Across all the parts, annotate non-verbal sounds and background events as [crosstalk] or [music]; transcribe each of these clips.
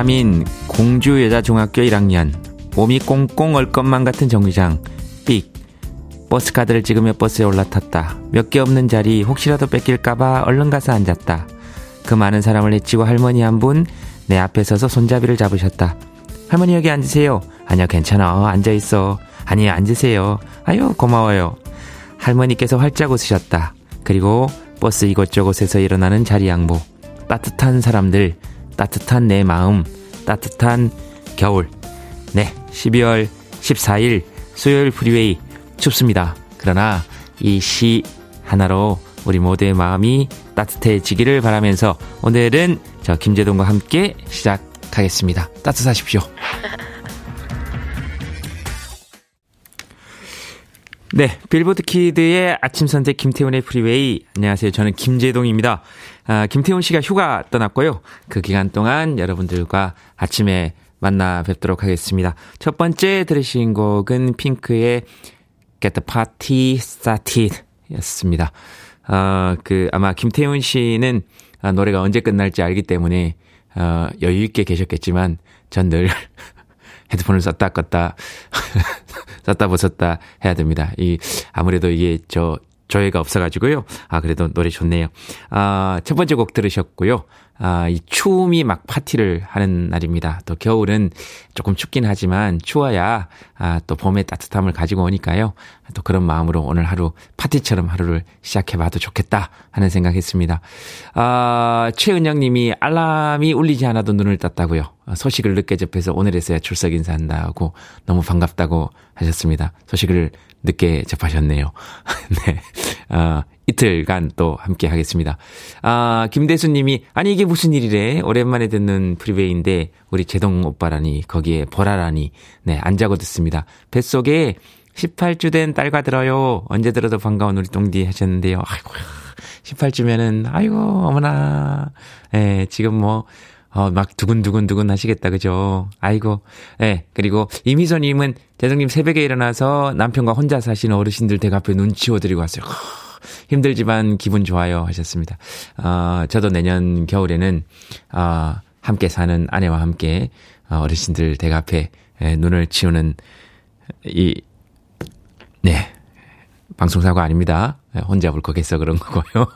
김다민 공주여자중학교 1학년 몸이 꽁꽁 얼 것만 같은 정류장 삑 버스카드를 찍으며 버스에 올라탔다. 몇 개 없는 자리 혹시라도 뺏길까봐 얼른 가서 앉았다. 그 많은 사람을 해치고 할머니 한 분 내 앞에 서서 손잡이를 잡으셨다. 할머니 여기 앉으세요. 아니야 괜찮아 앉아있어. 아니야 앉으세요. 아유 고마워요. 할머니께서 활짝 웃으셨다. 그리고 버스 이곳저곳에서 일어나는 자리 양보. 따뜻한 사람들, 따뜻한 내 마음, 따뜻한 겨울. 네, 12월 14일 수요일 프리웨이 춥습니다. 그러나 이 시 하나로 우리 모두의 마음이 따뜻해지기를 바라면서 오늘은 저 김제동과 함께 시작하겠습니다. 따뜻하십시오. [laughs] 네, 빌보드 kid의 아침 선택 김태훈의 프리웨이. 안녕하세요. 저는 김제동입니다. 아, 김태훈 씨가 휴가 떠났고요. 그 기간 동안 여러분들과 아침에 만나 뵙도록 하겠습니다. 첫 번째 들으신 곡은 핑크의 Get the Party Started 였습니다. 어, 그, 아마 김태훈 씨는 아, 노래가 언제 끝날지 알기 때문에, 어, 여유있게 계셨겠지만, 전 늘 [laughs] 헤드폰을 썼다 껐다, [laughs] 썼다 벗었다 해야 됩니다. 이, 아무래도 이게 저, 조회가 없어가지고요. 아, 그래도 노래 좋네요. 아, 첫 번째 곡 들으셨고요. 아, 이 추움이 막 파티를 하는 날입니다. 또 겨울은 조금 춥긴 하지만 추워야 아, 또 봄의 따뜻함을 가지고 오니까요. 또 그런 마음으로 오늘 하루 파티처럼 하루를 시작해봐도 좋겠다 하는 생각했습니다. 아, 최은영 님이 알람이 울리지 않아도 눈을 떴다고요. 소식을 늦게 접해서 오늘에서야 출석 인사한다고 너무 반갑다고 하셨습니다. 소식을 늦게 접하셨네요. [laughs] 네. 아, 이틀간 또 함께 하겠습니다. 아, 김대수 님이, 아니, 이게 무슨 일이래? 오랜만에 듣는 프리웨이인데, 우리 제동 오빠라니, 거기에 보라라니, 네, 안 자고 듣습니다. 뱃속에 18주 된 딸과 들어요. 언제 들어도 반가운 우리 똥디 하셨는데요. 아이고, 18주면은, 아이고, 어머나. 예, 지금 뭐, 어, 막 두근두근두근 하시겠다, 그죠? 아이고. 예, 네, 그리고 이미선님은 대성님 새벽에 일어나서 남편과 혼자 사시는 어르신들 댁 앞에 눈 치워드리고 왔어요. 힘들지만 기분 좋아요 하셨습니다. 어, 저도 내년 겨울에는, 어, 함께 사는 아내와 함께 어, 어르신들 댁 앞에 예, 눈을 치우는 이, 네. 방송사고 아닙니다. 예, 혼자 울컥해서 그런 거고요.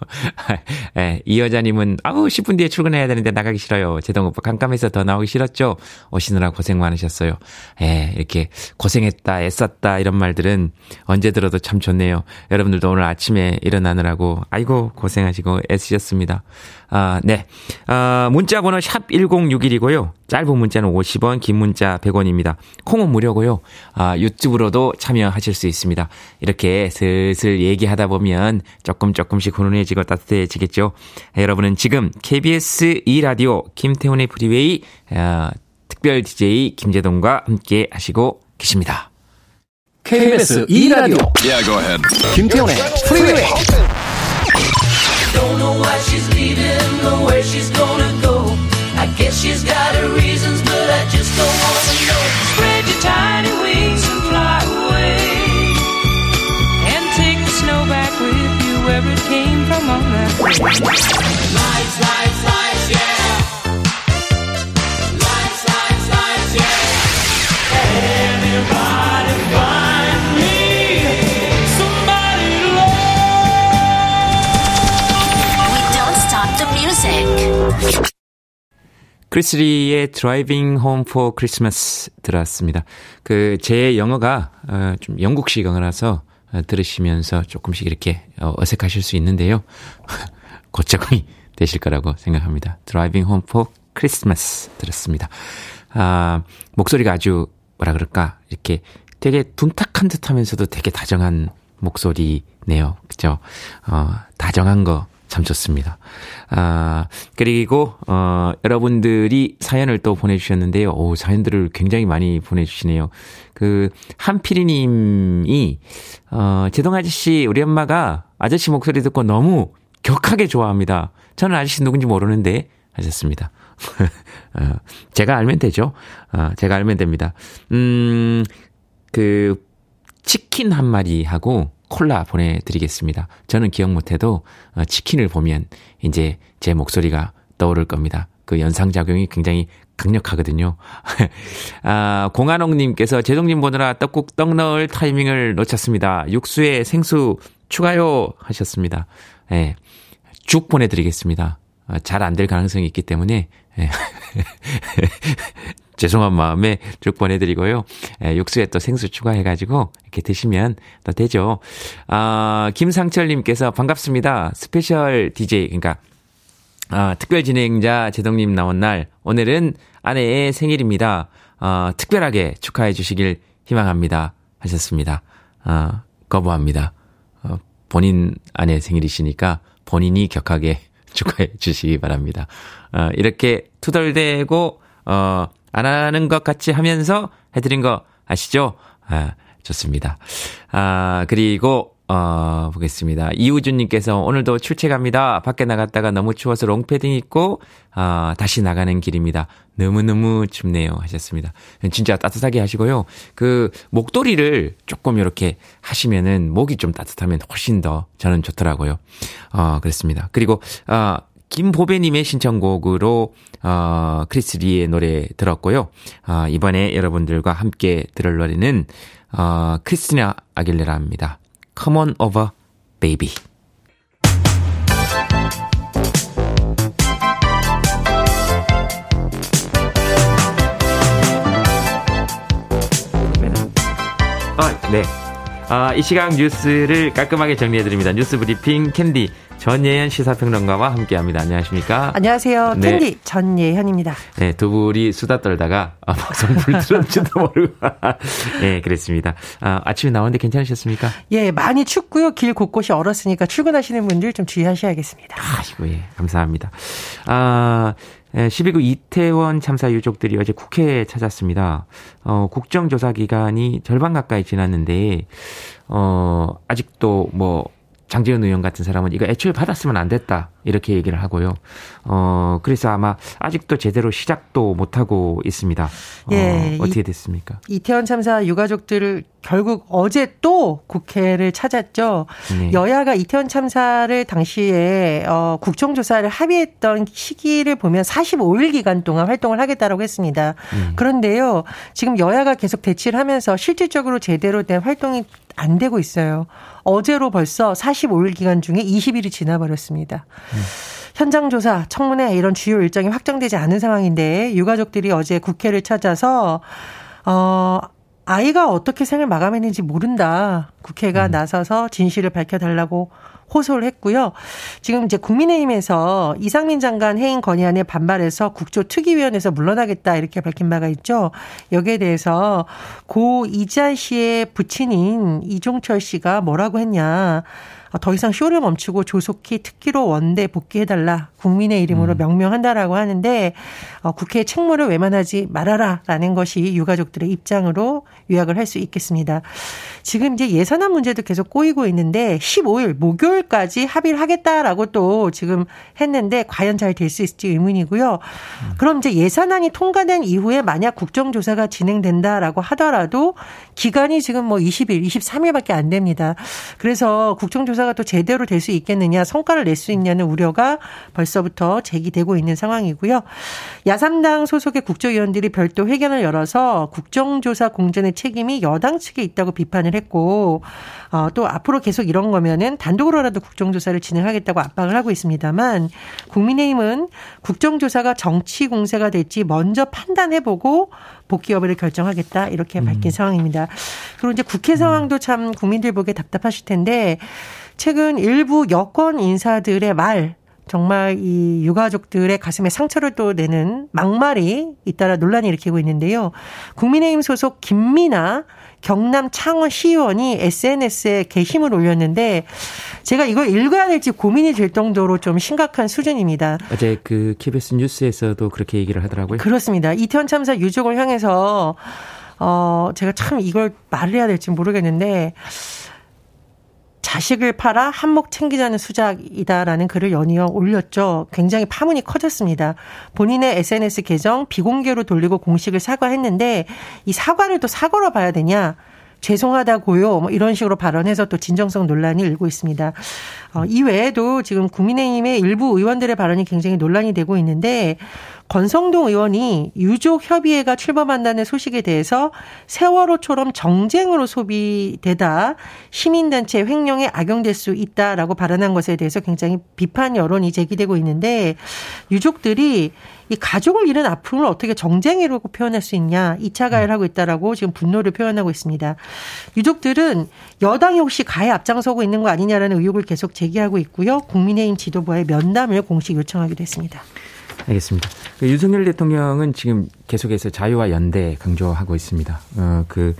[laughs] 예, 이 여자님은, 아우, 10분 뒤에 출근해야 되는데 나가기 싫어요. 제동 오빠 깜깜해서 더 나오기 싫었죠? 오시느라 고생 많으셨어요. 예, 이렇게 고생했다, 애썼다, 이런 말들은 언제 들어도 참 좋네요. 여러분들도 오늘 아침에 일어나느라고, 아이고, 고생하시고 애쓰셨습니다. 아, 네. 아, 문자 번호 샵 1061이고요. 짧은 문자는 50원, 긴 문자 100원입니다. 콩은 무료고요. 아, 유튜브로도 참여하실 수 있습니다. 이렇게 슬슬 얘기하다 보면 조금 조금씩 훈훈해지고 따뜻해지겠죠. 아, 여러분은 지금 KBS 2라디오 김태훈의 프리웨이 아, 특별 DJ 김제동과 함께 하시고 계십니다. KBS 2라디오 yeah, 김태훈의 프리웨이 Don't know why she's leaving or where she's gonna go. I guess she's got her reasons, but I just don't wanna know. Spread your tiny wings 크리스리의 Driving Home for Christmas 들었습니다. 그, 제 영어가, 어, 좀 영국식 영어라서 어, 들으시면서 조금씩 이렇게 어, 어색하실 수 있는데요. [laughs] 곧작이 되실 거라고 생각합니다. Driving Home for Christmas 들었습니다. 아, 목소리가 아주 뭐라 그럴까, 이렇게 되게 둔탁한 듯 하면서도 되게 다정한 목소리네요. 그죠? 어, 다정한 거 참 좋습니다. 아, 그리고, 어, 여러분들이 사연을 또 보내주셨는데요. 오, 사연들을 굉장히 많이 보내주시네요. 그, 한피리님이, 어, 제동 아저씨, 우리 엄마가 아저씨 목소리 듣고 너무 격하게 좋아합니다. 저는 아저씨 누군지 모르는데, 하셨습니다. [laughs] 어, 제가 알면 되죠. 어, 제가 알면 됩니다. 음, 그, 치킨 한 마리 하고, 콜라 보내드리겠습니다. 저는 기억 못해도 어, 치킨을 보면 이제 제 목소리가 떠오를 겁니다. 그 연상작용이 굉장히 강력하거든요. [laughs] 아, 공한옥님께서 제동님 보느라 떡국 떡 넣을 타이밍을 놓쳤습니다. 육수에 생수 추가요 하셨습니다. 예. 죽 보내드리겠습니다. 아, 잘안 될 가능성이 있기 때문에 예. [laughs] 죄송한 마음에 죽 보내드리고요. 예, 육수에 또 생수 추가해가지고 이렇게 드시면 더 되죠. 아, 김상철님께서 반갑습니다. special DJ, 그러니까 아, 특별 진행자 제동님 나온 날, 오늘은 아내의 생일입니다. 어, 특별하게 축하해 주시길 희망합니다. 하셨습니다. 아, 거부합니다. 어, 본인 아내 생일이시니까 본인이 격하게 [laughs] 축하해 주시기 바랍니다. 어, 이렇게 투덜대고, 어, 안 하는 것 같이 하면서 해드린 거 아시죠? 아, 좋습니다. 아, 그리고, 어, 보겠습니다. 이우준님께서 오늘도 출첵합니다. 밖에 나갔다가 너무 추워서 롱패딩 입고, 어, 다시 나가는 길입니다. 너무너무 춥네요. 하셨습니다. 진짜 따뜻하게 하시고요. 그, 목도리를 조금 이렇게 하시면은 목이 좀 따뜻하면 훨씬 더 저는 좋더라고요. 어, 그렇습니다. 그리고, 어, 김보배님의 신청곡으로, 어, 크리스 리의 노래 들었고요. 어, 이번에 여러분들과 함께 들을 노래는, 어, 크리스티나 아길레라입니다. Come on over, baby. 아, 네. 아, 이 시각 뉴스를 깔끔하게 정리해드립니다. 뉴스 브리핑 캔디 전예현 시사평론가와 함께합니다. 안녕하십니까? 안녕하세요. 네. 캔디 전예현입니다. 네, 두 분이 수다 떨다가 아, 방송 불 들었지도 모르고. [laughs] 네, 그랬습니다. 아, 아침에 나오는데 괜찮으셨습니까? 예, 많이 춥고요. 길 곳곳이 얼었으니까 출근하시는 분들 좀 주의하셔야겠습니다. 아이고, 예, 감사합니다. 아, 예, 12구 이태원 참사 유족들이 어제 국회에 찾았습니다. 어, 국정조사 기간이 절반 가까이 지났는데, 어, 아직도 뭐, 장재현 의원 같은 사람은 이거 애초에 받았으면 안 됐다. 이렇게 얘기를 하고요. 어, 그래서 아마 아직도 제대로 시작도 못 하고 있습니다. 어, 예, 어떻게 이- 됐습니까? 이 태원 참사 유가족들을 결국 어제 또 국회를 찾았죠. 네. 여야가 이태원 참사를 당시에 어, 국정조사를 합의했던 시기를 보면 45일 기간 동안 활동을 하겠다라고 했습니다. 음. 그런데요, 지금 여야가 계속 대치를 하면서 실질적으로 제대로 된 활동이 안 되고 있어요. 어제로 벌써 45일 기간 중에 20일이 지나버렸습니다. 현장 조사, 청문회 이런 주요 일정이 확정되지 않은 상황인데 유가족들이 어제 국회를 찾아서 어 아이가 어떻게 생을 마감했는지 모른다. 국회가 나서서 진실을 밝혀달라고 호소를 했고요. 지금 이제 국민의힘에서 이상민 장관 해임 건의안에 반발해서 국조특위위원회에서 물러나겠다 이렇게 밝힌 바가 있죠. 여기에 대해서 고 이지한 씨의 부친인 이종철 씨가 뭐라고 했냐. 어, 더 이상 쇼를 멈추고 조속히 특기로 원대 복귀해달라. 국민의 이름으로 명명한다라고 하는데 어, 국회 책무를 외면하지 말아라라는 것이 유가족들의 입장으로 요약을 할 수 있겠습니다. 지금 이제 예산안 문제도 계속 꼬이고 있는데 15일 목요일까지 합의를 하겠다라고 또 지금 했는데 과연 잘 될 수 있을지 의문이고요. 그럼 이제 예산안이 통과된 이후에 만약 국정조사가 진행된다라고 하더라도 기간이 지금 뭐 20일, 23일밖에 안 됩니다. 그래서 국정조사가 또 제대로 될 수 있겠느냐, 성과를 낼 수 있냐는 우려가 벌써부터 제기되고 있는 상황이고요. 야삼당 소속의 국조위원들이 별도 회견을 열어서 국정조사 공전의 책임이 여당 측에 있다고 비판을 했고, 어, 또 앞으로 계속 이런 거면은 단독으로라도 국정조사를 진행하겠다고 압박을 하고 있습니다만, 국민의힘은 국정조사가 정치 공세가 될지 먼저 판단해보고 복귀 여부를 결정하겠다 이렇게 밝힌 상황입니다. 그리고 이제 국회 상황도 참 국민들 보기에 답답하실 텐데 최근 일부 여권 인사들의 말 정말 이 유가족들의 가슴에 상처를 또 내는 막말이 잇따라 논란이 일으키고 있는데요. 국민의힘 소속 김미나 경남 창원 시의원이 SNS에 게시물 올렸는데 제가 이걸 읽어야 될지 고민이 될 정도로 좀 심각한 수준입니다. 어제 그 KBS 뉴스에서도 그렇게 얘기를 하더라고요. 그렇습니다. 이태원 참사 유족을 향해서 어 제가 참 이걸 말을 해야 될지 모르겠는데 자식을 팔아 한몫 챙기자는 수작이다라는 글을 연이어 올렸죠. 굉장히 파문이 커졌습니다. 본인의 SNS 계정 비공개로 돌리고 공식을 사과했는데 이 사과를 또 사과로 봐야 되냐? 죄송하다고요. 뭐 이런 식으로 발언해서 또 진정성 논란이 일고 있습니다. 어, 이 외에도 지금 국민의힘의 일부 의원들의 발언이 굉장히 논란이 되고 있는데 권성동 의원이 유족 협의회가 출범한다는 소식에 대해서 세월호처럼 정쟁으로 소비되다 시민단체 횡령에 악용될 수 있다라고 발언한 것에 대해서 굉장히 비판 여론이 제기되고 있는데 유족들이 이 가족을 잃은 아픔을 어떻게 정쟁이라고 표현할 수 있냐 2차 가해를 하고 있다라고 지금 분노를 표현하고 있습니다. 유족들은 여당이 혹시 가해 앞장서고 있는 거 아니냐라는 의혹을 계속 제기하고 있고요. 국민의힘 지도부와의 면담을 공식 요청하기도 했습니다. 알겠습니다. 그 윤석열 대통령은 지금 계속해서 자유와 연대 강조하고 있습니다. 어, 그,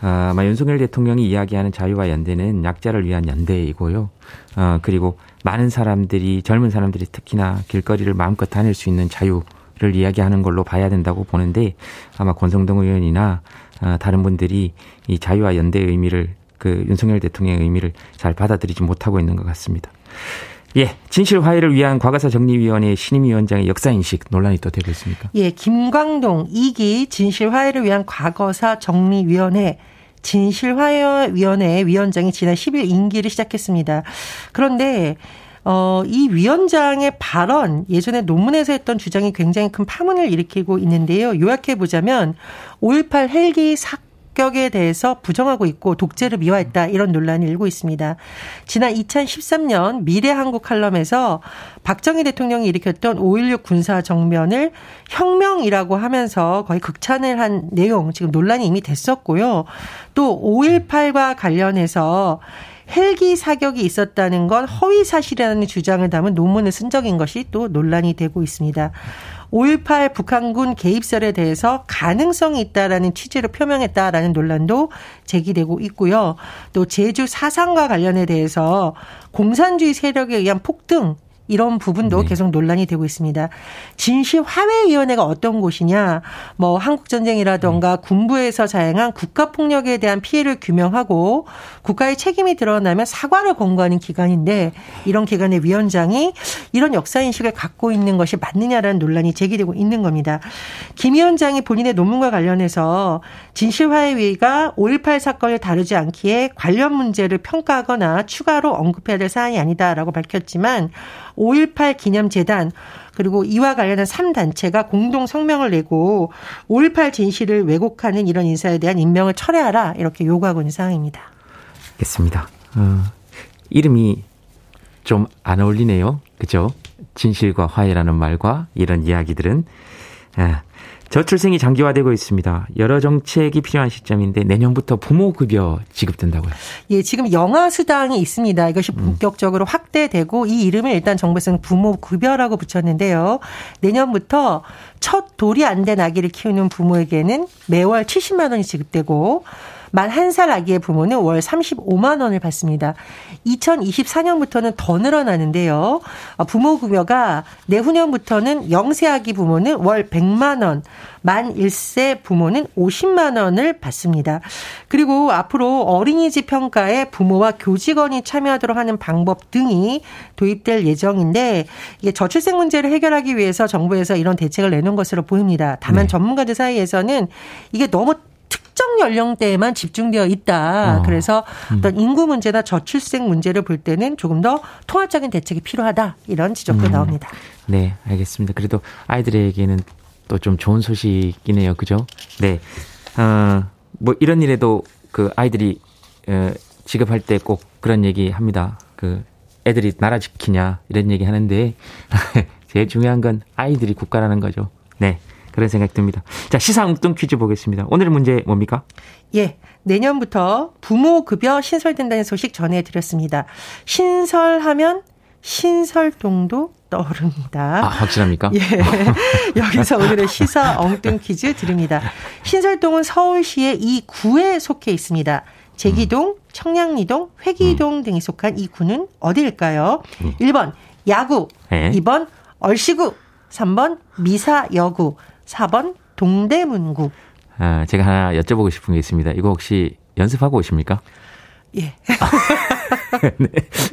아, 아마 윤석열 대통령이 이야기하는 자유와 연대는 약자를 위한 연대이고요. 어, 그리고 많은 사람들이, 젊은 사람들이 특히나 길거리를 마음껏 다닐 수 있는 자유를 이야기하는 걸로 봐야 된다고 보는데 아마 권성동 의원이나 아, 다른 분들이 이 자유와 연대의 의미를 그 윤석열 대통령의 의미를 잘 받아들이지 못하고 있는 것 같습니다. 예, 진실 화해를 위한 과거사 정리위원회 신임위원장의 역사인식 논란이 또 되고 있습니까? 예, 김광동 2기 진실 화해를 위한 과거사 정리위원회 진실화해위원회 위원장이 지난 10일 임기를 시작했습니다. 그런데 어, 이 위원장의 발언, 예전에 논문에서 했던 주장이 굉장히 큰 파문을 일으키고 있는데요. 요약해 보자면 5.18 헬기 사 격에 대해서 부정하고 있고 독재를 미화했다 이런 논란이 일고 있습니다. 지난 2013년 미래한국 칼럼에서 박정희 대통령이 일으켰던 5.16 군사 정면을 혁명이라고 하면서 거의 극찬을 한 내용 지금 논란이 이미 됐었고요. 또 5.18과 관련해서 헬기 사격이 있었다는 건 허위 사실이라는 주장을 담은 논문을 쓴 적인 것이 또 논란이 되고 있습니다. 5.18 북한군 개입설에 대해서 가능성이 있다라는 취지로 표명했다라는 논란도 제기되고 있고요. 또 제주 사상과 관련에 대해서 공산주의 세력에 의한 폭등 이런 부분도 네. 계속 논란이 되고 있습니다. 진실화해위원회가 어떤 곳이냐, 뭐 한국전쟁이라던가 군부에서 자행한 국가폭력에 대한 피해를 규명하고 국가의 책임이 드러나면 사과를 권고하는 기관인데 이런 기관의 위원장이 이런 역사인식을 갖고 있는 것이 맞느냐라는 논란이 제기되고 있는 겁니다. 김 위원장이 본인의 논문과 관련해서 진실화해위가 5.18 사건을 다루지 않기에 관련 문제를 평가하거나 추가로 언급해야 될 사안이 아니다라고 밝혔지만 5.18 기념재단 그리고 이와 관련한 3단체가 공동 성명을 내고 5.18 진실을 왜곡하는 이런 인사에 대한 임명을 철회하라 이렇게 요구하고 있는 상황입니다. 알겠습니다. 어, 이름이 좀 안 어울리네요. 그죠? 진실과 화해라는 말과 이런 이야기들은. 아, 저출생이 장기화되고 있습니다. 여러 정책이 필요한 시점인데 내년부터 부모 급여 지급된다고요. 예, 지금 영아 수당이 있습니다. 이것이 본격적으로 확대되고 이 이름을 일단 정부에서는 부모 급여라고 붙였는데요. 내년부터 첫 돌이 안 된 아기를 키우는 부모에게는 매월 70만 원이 지급되고 만 한 살 아기의 부모는 월 35만 원을 받습니다. 2024년부터는 더 늘어나는데요. 어, 부모 급여가 내후년부터는 0세 아기 부모는 월 100만 원, 만 1세 부모는 50만 원을 받습니다. 그리고 앞으로 어린이집 평가에 부모와 교직원이 참여하도록 하는 방법 등이 도입될 예정인데 이게 저출생 문제를 해결하기 위해서 정부에서 이런 대책을 내놓은 것으로 보입니다. 다만 네. 전문가들 사이에서는 이게 너무 특정 연령대에만 집중되어 있다. 어. 그래서 어떤 인구 문제나 저출생 문제를 볼 때는 조금 더 통합적인 대책이 필요하다. 이런 지적도 나옵니다. 네, 알겠습니다. 그래도 아이들에게는 또 좀 좋은 소식이네요. 그죠? 네. 어, 뭐 이런 일에도 그 아이들이 어, 지급할 때 꼭 그런 얘기 합니다. 그 애들이 나라 지키냐 이런 얘기 하는데 [laughs] 제일 중요한 건 아이들이 국가라는 거죠. 네. 그런 생각 듭니다. 자, 시사 엉뚱 퀴즈 보겠습니다. 오늘의 문제 뭡니까? 예. 내년부터 부모 급여 신설된다는 소식 전해드렸습니다. 신설하면 신설동도 떠오릅니다. 아, 확실합니까? 예. [laughs] 여기서 오늘의 시사 엉뚱 퀴즈 드립니다. 신설동은 서울시의 이 구에 속해 있습니다. 제기동, 청량리동, 회기동 등이 속한 이 구는 어디일까요? 1번 야구, 네. 2번 얼씨구, 3번 미사여구, 4번 동대문구. 아, 제가 하나 여쭤보고 싶은 게 있습니다. 이거 혹시 연습하고 오십니까? 예. [laughs] 네,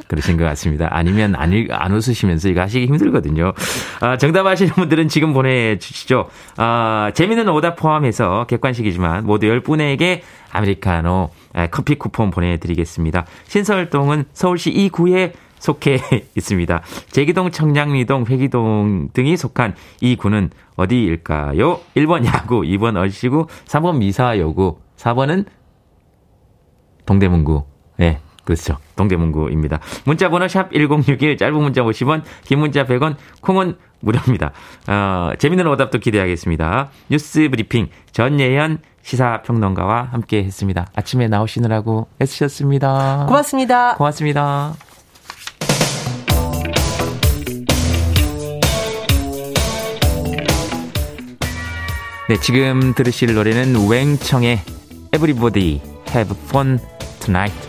그러신 것 같습니다. 아니면 안, 읽- 안 웃으시면서 이거 하시기 힘들거든요. 아, 정답 아시는 분들은 지금 보내주시죠. 아, 재미있는 오답 포함해서 객관식이지만 모두 10분에게 아메리카노 아, 커피 쿠폰 보내드리겠습니다. 신설동은 서울시 2구에 속해 [laughs] 있습니다. 제기동, 청량리동, 회기동 등이 속한 이 구는 어디일까요? 1번 야구, 2번 얼씨구, 3번 미사여구, 4번은 동대문구. 예, 그렇죠. 동대문구입니다. 문자 번호 샵 1061, 짧은 문자 50원, 긴 문자 100원, 콩은 무료입니다. 어, 재밌는 오답도 기대하겠습니다. 뉴스 브리핑 전예현 시사평론가와 함께 했습니다. 아침에 나오시느라고 애쓰셨습니다. 고맙습니다. 고맙습니다. 네, 지금 들으실 노래는 웽청의 Everybody Have Fun Tonight.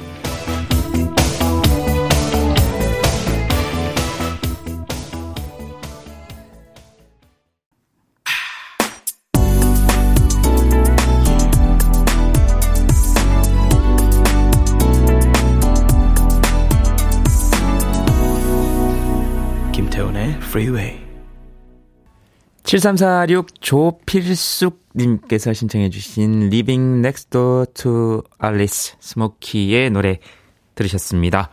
김태훈의 Freeway. 7346 조필숙님께서 신청해주신 Living Next Door to Alice 스모키의 노래 들으셨습니다.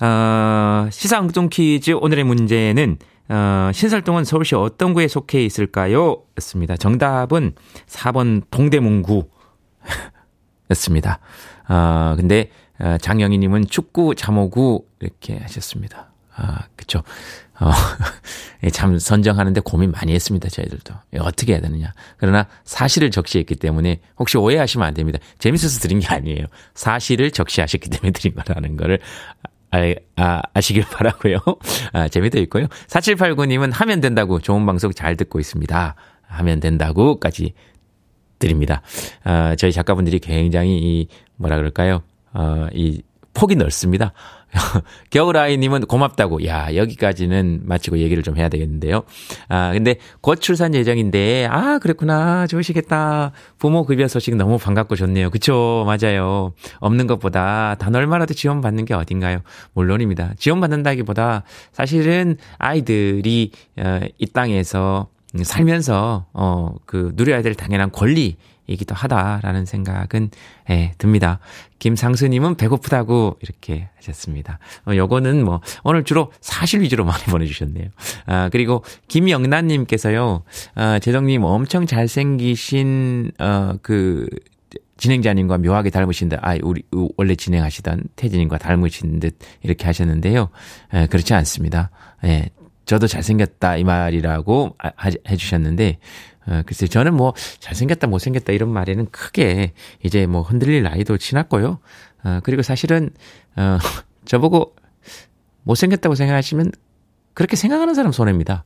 어, 시사엉뚱 퀴즈 오늘의 문제는 어, 신설동은 서울시 어떤 구에 속해 있을까요? 였습니다. 정답은 4번 동대문구 [laughs] 였습니다. 어, 근데 어, 장영희님은 축구 잠오구 이렇게 하셨습니다. 아, 그쵸. 어, 예, [laughs] 참 선정하는데 고민 많이 했습니다, 저희들도. 예, 어떻게 해야 되느냐. 그러나 사실을 적시했기 때문에 혹시 오해하시면 안 됩니다. 재밌어서 드린 게 아니에요. 사실을 적시하셨기 때문에 드린 거라는 거를 아, 아, 아 시길 바라고요. [laughs] 아, 재미도 있고요. 4789님은 하면 된다고 좋은 방송 잘 듣고 있습니다. 하면 된다고까지 드립니다. 아, 저희 작가분들이 굉장히 이 뭐라 그럴까요? 어, 이 폭이 넓습니다. [laughs] 겨울아이님은 고맙다고. 야, 여기까지는 마치고 얘기를 좀 해야 되겠는데요. 아, 근데 곧 출산 예정인데, 아, 그랬구나. 좋으시겠다. 부모 급여 소식 너무 반갑고 좋네요. 그쵸? 맞아요. 없는 것보다 단 얼마라도 지원받는 게 어딘가요? 물론입니다. 지원받는다기보다 사실은 아이들이, 어, 이 땅에서 살면서, 어, 그, 누려야 될 당연한 권리, 이기도 하다라는 생각은 예, 듭니다. 김상수님은 배고프다고 이렇게 하셨습니다. 어, 요거는 뭐 오늘 주로 사실 위주로 많이 [laughs] 보내주셨네요. 아 그리고 김영란님께서요, 아, 재정님 엄청 잘생기신 어그 진행자님과 묘하게 닮으신 듯, 아, 우리, 원래 진행하시던 태진님과 닮으신 듯, 이렇게 하셨는데요. 에, 그렇지 않습니다. 예, 저도 잘생겼다, 이 말이라고 아, 하- 해주셨는데, 어, 글쎄, 저는 뭐, 잘생겼다, 못생겼다, 이런 말에는 크게, 이제 뭐, 흔들릴 나이도 지났고요. 어, 그리고 사실은, 어, [laughs] 저보고, 못생겼다고 생각하시면, 그렇게 생각하는 사람 손해입니다.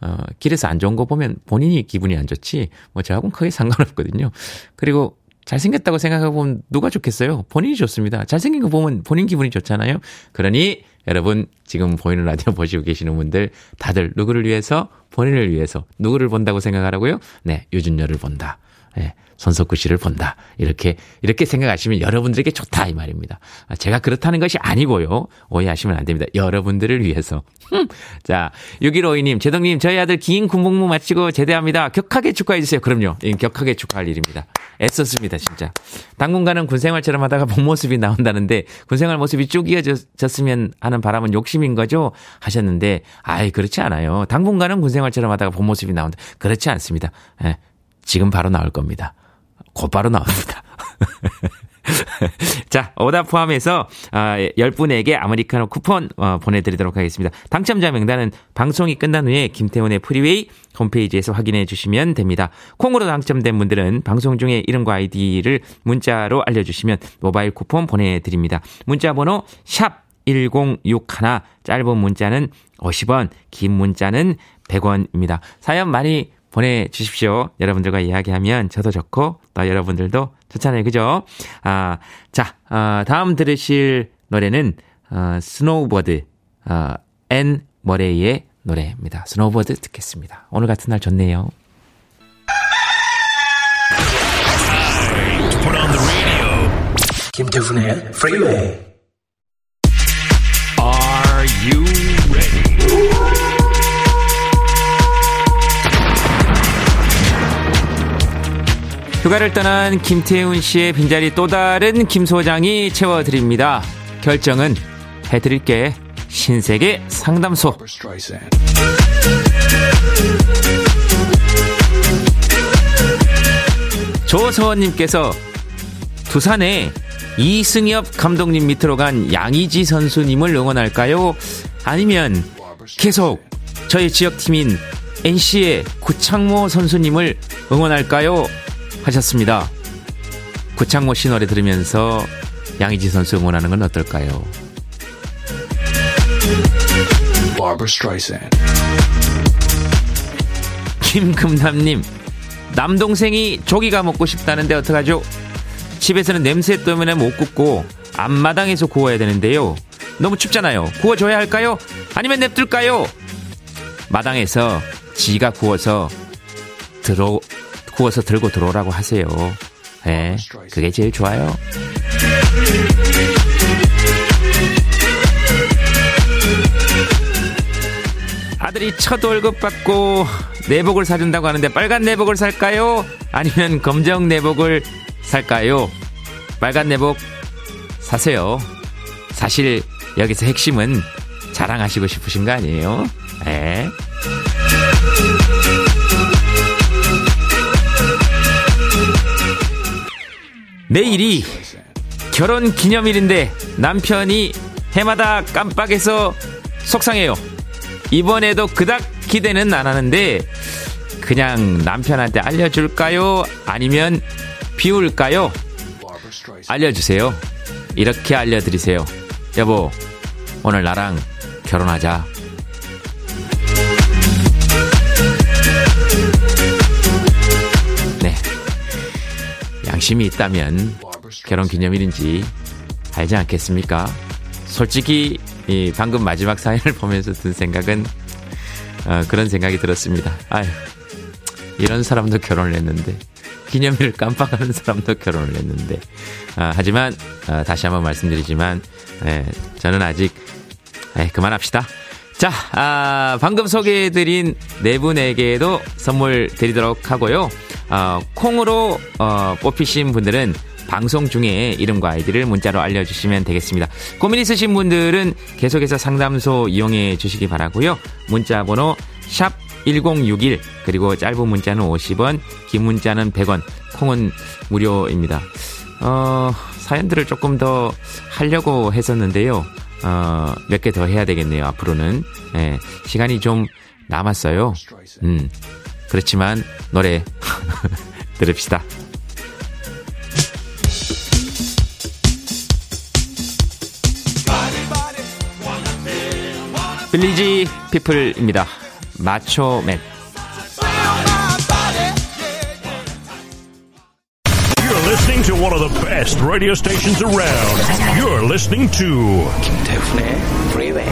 어, 길에서 안 좋은 거 보면 본인이 기분이 안 좋지, 뭐, 저하고는 크게 상관없거든요. 그리고, 잘생겼다고 생각하고 보면 누가 좋겠어요? 본인이 좋습니다. 잘생긴 거 보면 본인 기분이 좋잖아요? 그러니, 여러분, 지금 보이는 라디오 [laughs] 보시고 계시는 분들, 다들 누구를 위해서? 본인을 위해서. 누구를 본다고 생각하라고요? 네, 유준열을 본다. 네, 손석구 씨를 본다. 이렇게, 이렇게 생각하시면 여러분들에게 좋다. 이 말입니다. 아, 제가 그렇다는 것이 아니고요. 오해하시면 안 됩니다. 여러분들을 위해서. 흠. 자, 6152님, 제동님, 저희 아들 긴 군복무 마치고 제대합니다. 격하게 축하해 주세요. 그럼요. 이 격하게 축하할 일입니다. 애썼습니다, 진짜. 당분간은 군생활처럼 하다가 본 모습이 나온다는데, 군생활 모습이 쭉 이어졌으면 하는 바람은 욕심인 거죠? 하셨는데, 아이, 그렇지 않아요. 당분간은 군생활처럼 하다가 본 모습이 나온다. 그렇지 않습니다. 예, 지금 바로 나올 겁니다. 곧바로 나옵니다. [laughs] 자, 오답 포함해서 아, 10분에게 아메리카노 쿠폰 어, 보내드리도록 하겠습니다. 당첨자 명단은 방송이 끝난 후에 김태훈의 프리웨이 홈페이지에서 확인해 주시면 됩니다. 콩으로 당첨된 분들은 방송 중에 이름과 아이디를 문자로 알려주시면 모바일 쿠폰 보내드립니다. 문자 번호 샵 1061, 짧은 문자는 50원, 긴 문자는 100원입니다. 사연 많이 보내주십시오. 여러분들과 이야기하면 저도 좋고, 또 여러분들도 좋잖아요. 그죠? 아, 자, 아, 다음 들으실 노래는, 어, Snowbird, 어, 앤 머레이의 노래입니다. Snowbird 듣겠습니다. 오늘 같은 날 좋네요. 김태훈의 Freeway. Are you 휴가를 떠난 김태훈 씨의 빈자리 또 다른 김 소장이 채워드립니다. 결정은 해드릴게 신세계 상담소. 조서원님께서 두산에 이승엽 감독님 밑으로 간 양의지 선수님을 응원할까요? 아니면 계속 저희 지역팀인 NC의 구창모 선수님을 응원할까요? 하셨습니다. 구창모 씨 노래 들으면서 양의지 선수 응원하는 건 어떨까요? 김금남님, 남동생이 조기가 먹고 싶다는데 어떡하죠? 집에서는 냄새 때문에 못 굽고 앞마당에서 구워야 되는데요. 너무 춥잖아요. 구워줘야 할까요? 아니면 냅둘까요? 마당에서 지가 구워서 들어 구워서 들고 들어오라고 하세요. 예, 그게 제일 좋아요. 아들이 첫 월급 받고 내복을 사준다고 하는데 빨간 내복을 살까요? 아니면 검정 내복을 살까요? 빨간 내복 사세요. 사실 여기서 핵심은 자랑하시고 싶으신 거 아니에요? 예. 내일이 결혼 기념일인데 남편이 해마다 깜빡해서 속상해요. 이번에도 그닥 기대는 안 하는데 그냥 남편한테 알려줄까요? 아니면 비울까요? 알려주세요. 이렇게 알려드리세요. 여보, 오늘 나랑 결혼하자. 양심이 있다면 결혼 기념일인지 알지 않겠습니까? 솔직히 이 방금 마지막 사연을 [laughs] 보면서 든 생각은 어, 그런 생각이 들었습니다. 아유, 이런 사람도 결혼을 했는데 기념일을 깜빡하는 사람도 결혼을 했는데 아, 하지만 어, 다시 한번 말씀드리지만 예, 저는 아직 예, 그만합시다. 자, 아, 방금 소개해드린 네 분에게도 선물 드리도록 하고요. 어, 콩으로 어, 뽑히신 분들은 방송 중에 이름과 아이디를 문자로 알려주시면 되겠습니다. 고민 있으신 분들은 계속해서 상담소 이용해 주시기 바라고요. 문자 번호 샵1061 그리고 짧은 문자는 50원, 긴 문자는 100원, 콩은 무료입니다. 어, 사연들을 조금 더 하려고 했었는데요. 어, 몇 개 더 해야 되겠네요. 앞으로는 예, 시간이 좀 남았어요. 음, 그렇지만 노래 [laughs] 들읍시다. 빌리지 피플입니다. 마초맨. Best radio stations around. You're listening to 김태훈의 Freeway.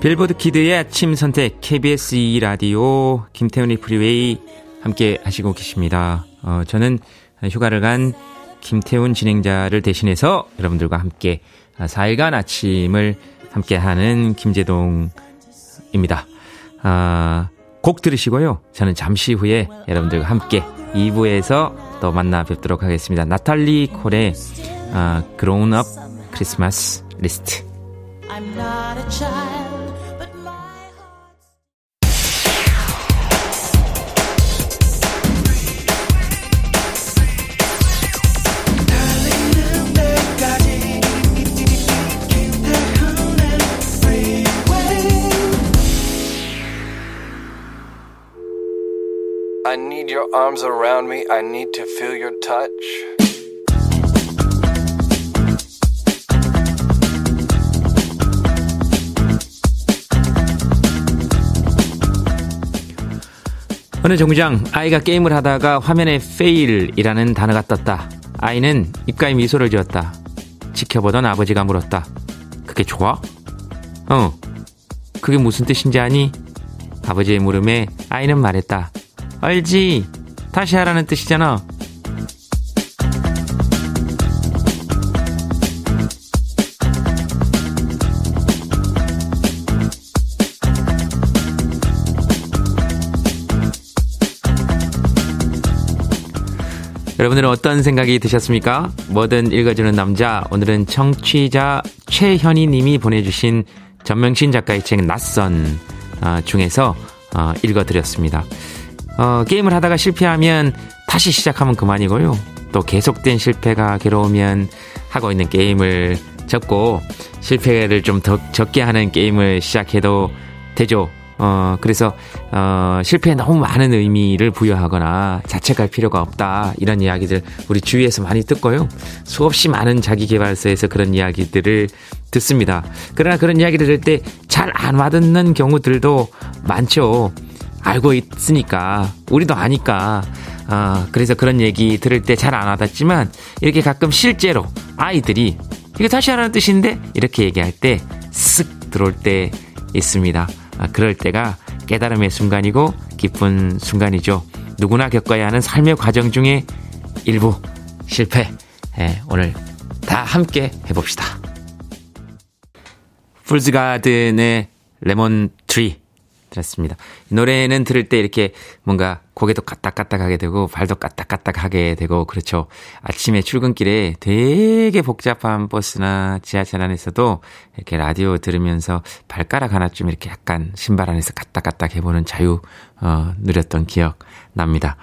빌보드 kid의 아침 선택 KBS 2 라디오 김태훈의 프리웨이 함께 하시고 계십니다. 어, 저는 휴가를 간 김태훈 진행자를 대신해서 여러분들과 함께 4일간 아침을 함께 하는 김재동입니다. 아, 곡 들으시고요. 저는 잠시 후에 여러분들과 함께 2부에서 또 만나 뵙도록 하겠습니다. 나탈리 콜의 아, Grown Up Christmas List. I need your arms around me. I need to feel your touch. 어느 정장 아이가 게임을 하다가 화면에 fail이라는 단어가 떴다. 아이는 입가에 미소를 지었다. 지켜보던 아버지가 물었다. 그게 좋아? 어. 그게 무슨 뜻인지 아니? 아버지의 물음에 아이는 말했다. 알지? 다시 하라는 뜻이잖아. 여러분들은 어떤 생각이 드셨습니까? 뭐든 읽어주는 남자. 오늘은 청취자 최현희 님이 보내주신 전명신 작가의 책 낯선 아, 중에서 어, 읽어드렸습니다. 어, 게임을 하다가 실패하면 다시 시작하면 그만이고요. 또 계속된 실패가 괴로우면 하고 있는 게임을 접고 실패를 좀 더 적게 하는 게임을 시작해도 되죠. 어, 그래서, 어, 실패에 너무 많은 의미를 부여하거나 자책할 필요가 없다. 이런 이야기들 우리 주위에서 많이 듣고요. 수없이 많은 자기개발서에서 그런 이야기들을 듣습니다. 그러나 그런 이야기를 들을 때잘 안 와닿는 경우들도 많죠. 알고 있으니까. 우리도 아니까. 아, 그래서 그런 얘기 들을 때 잘 안 와닿지만 이렇게 가끔 실제로 아이들이 이거 다시 하라는 뜻인데 이렇게 얘기할 때 쓱 들어올 때 있습니다. 아, 그럴 때가 깨달음의 순간이고 기쁜 순간이죠. 누구나 겪어야 하는 삶의 과정 중에 일부 실패. 예, 오늘 다 함께 해봅시다. Fool's Garden의 Lemon Tree 들었습니다. 이 노래는 들을 때 이렇게 뭔가 고개도 까딱까딱하게 되고 발도 까딱까딱하게 되고 그렇죠. 아침에 출근길에 되게 복잡한 버스나 지하철 안에서도 이렇게 라디오 들으면서 발가락 하나쯤 이렇게 약간 신발 안에서 까딱까딱 해보는 자유 어, 누렸던 기억 납니다.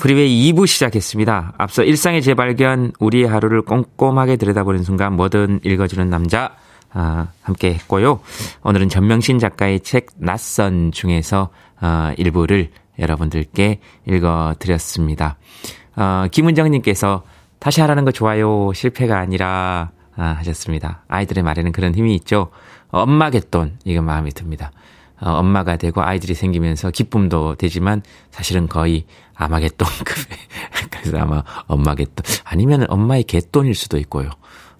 프리웨이 2부 시작했습니다. 앞서 일상의 재발견, 우리의 하루를 꼼꼼하게 들여다보는 순간 뭐든 읽어주는 남자 아, 함께 했고요. 오늘은 전명신 작가의 책 낯선 중에서 어, 일부를 여러분들께 읽어드렸습니다. 어, 김은정님께서 다시 하라는 거 좋아요. 실패가 아니라 아, 하셨습니다. 아이들의 말에는 그런 힘이 있죠. 엄마 갯돈 이거 마음에 듭니다. 어, 엄마가 되고 아이들이 생기면서 기쁨도 되지만 사실은 거의 아마겟돈급에 [laughs] 그래서 아마 엄마 갯돈 아니면 엄마의 갯돈일 수도 있고요.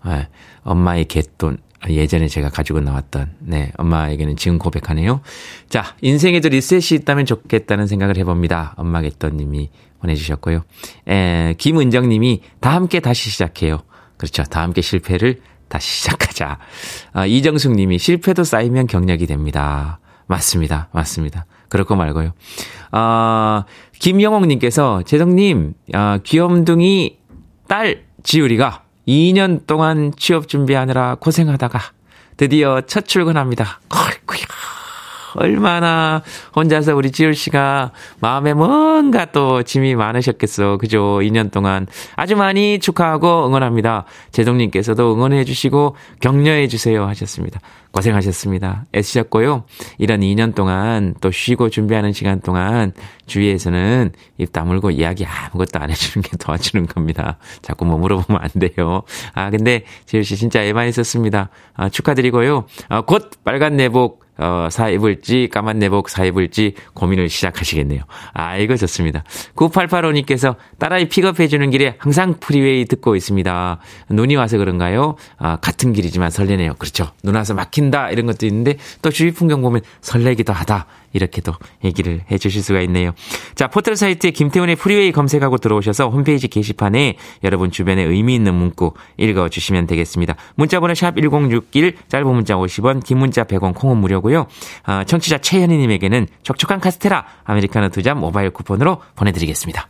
네, 엄마의 갯돈 예전에 제가 가지고 나왔던, 네, 엄마에게는 지금 고백하네요. 자, 인생에도 리셋이 있다면 좋겠다는 생각을 해봅니다. 엄마겠던 님이 보내주셨고요. 에, 김은정 님이 다 함께 다시 시작해요. 그렇죠. 다 함께 실패를 다시 시작하자. 아, 이정숙 님이 실패도 쌓이면 경력이 됩니다. 맞습니다. 맞습니다. 그렇고 말고요. 아, 김영옥 님께서, 재성님, 아, 귀염둥이 딸 지우리가 2년 동안 취업 준비하느라 고생하다가 드디어 첫 출근합니다. 어이구야. 얼마나 혼자서 우리 지율 씨가 마음에 뭔가 또 짐이 많으셨겠어. 그죠? 2년 동안 아주 많이 축하하고 응원합니다. 제동님께서도 응원해 주시고 격려해 주세요 하셨습니다. 고생하셨습니다. 애쓰셨고요. 이런 2년 동안 또 쉬고 준비하는 시간 동안 주위에서는 입 다물고 이야기 아무것도 안 해주는 게 [laughs] 도와주는 겁니다. 자꾸 뭐 물어보면 안 돼요. 아, 근데 지율 씨 진짜 애 많이 썼습니다. 아, 축하드리고요. 아, 곧 빨간 내복 어, 사 입을지 까만 내복 사 입을지 고민을 시작하시겠네요. 아, 이거 좋습니다. 9885님께서 딸아이 픽업해주는 길에 항상 프리웨이 듣고 있습니다. 눈이 와서 그런가요? 아, 같은 길이지만 설레네요. 그렇죠. 눈 와서 막힌다 이런 것도 있는데 또 주위 풍경 보면 설레기도 하다. 이렇게도 얘기를 해 주실 수가 있네요. 자, 포털 사이트에 김태훈의 프리웨이 검색하고 들어오셔서 홈페이지 게시판에 여러분 주변에 의미 있는 문구 읽어 주시면 되겠습니다. 문자번호 샵 1061, 짧은 문자 50원, 긴 문자 100원, 콩은 무료고요. 아, 청취자 최현희 님에게는 촉촉한 카스테라 아메리카노 두 잔 모바일 쿠폰으로 보내드리겠습니다.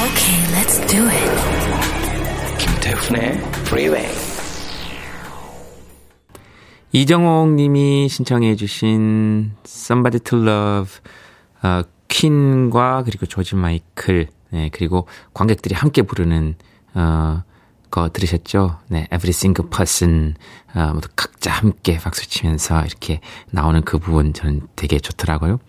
Okay, let's do it. 김태훈의 Freeway. 이정옥 님이 신청해 주신 Somebody to Love 어, 퀸과 그리고 조지 마이클 네, 그리고 관객들이 함께 부르는 어, 거 들으셨죠? 네, Every Single Person 어, 모두 각자 함께 박수 치면서 이렇게 나오는 그 부분 저는 되게 좋더라고요.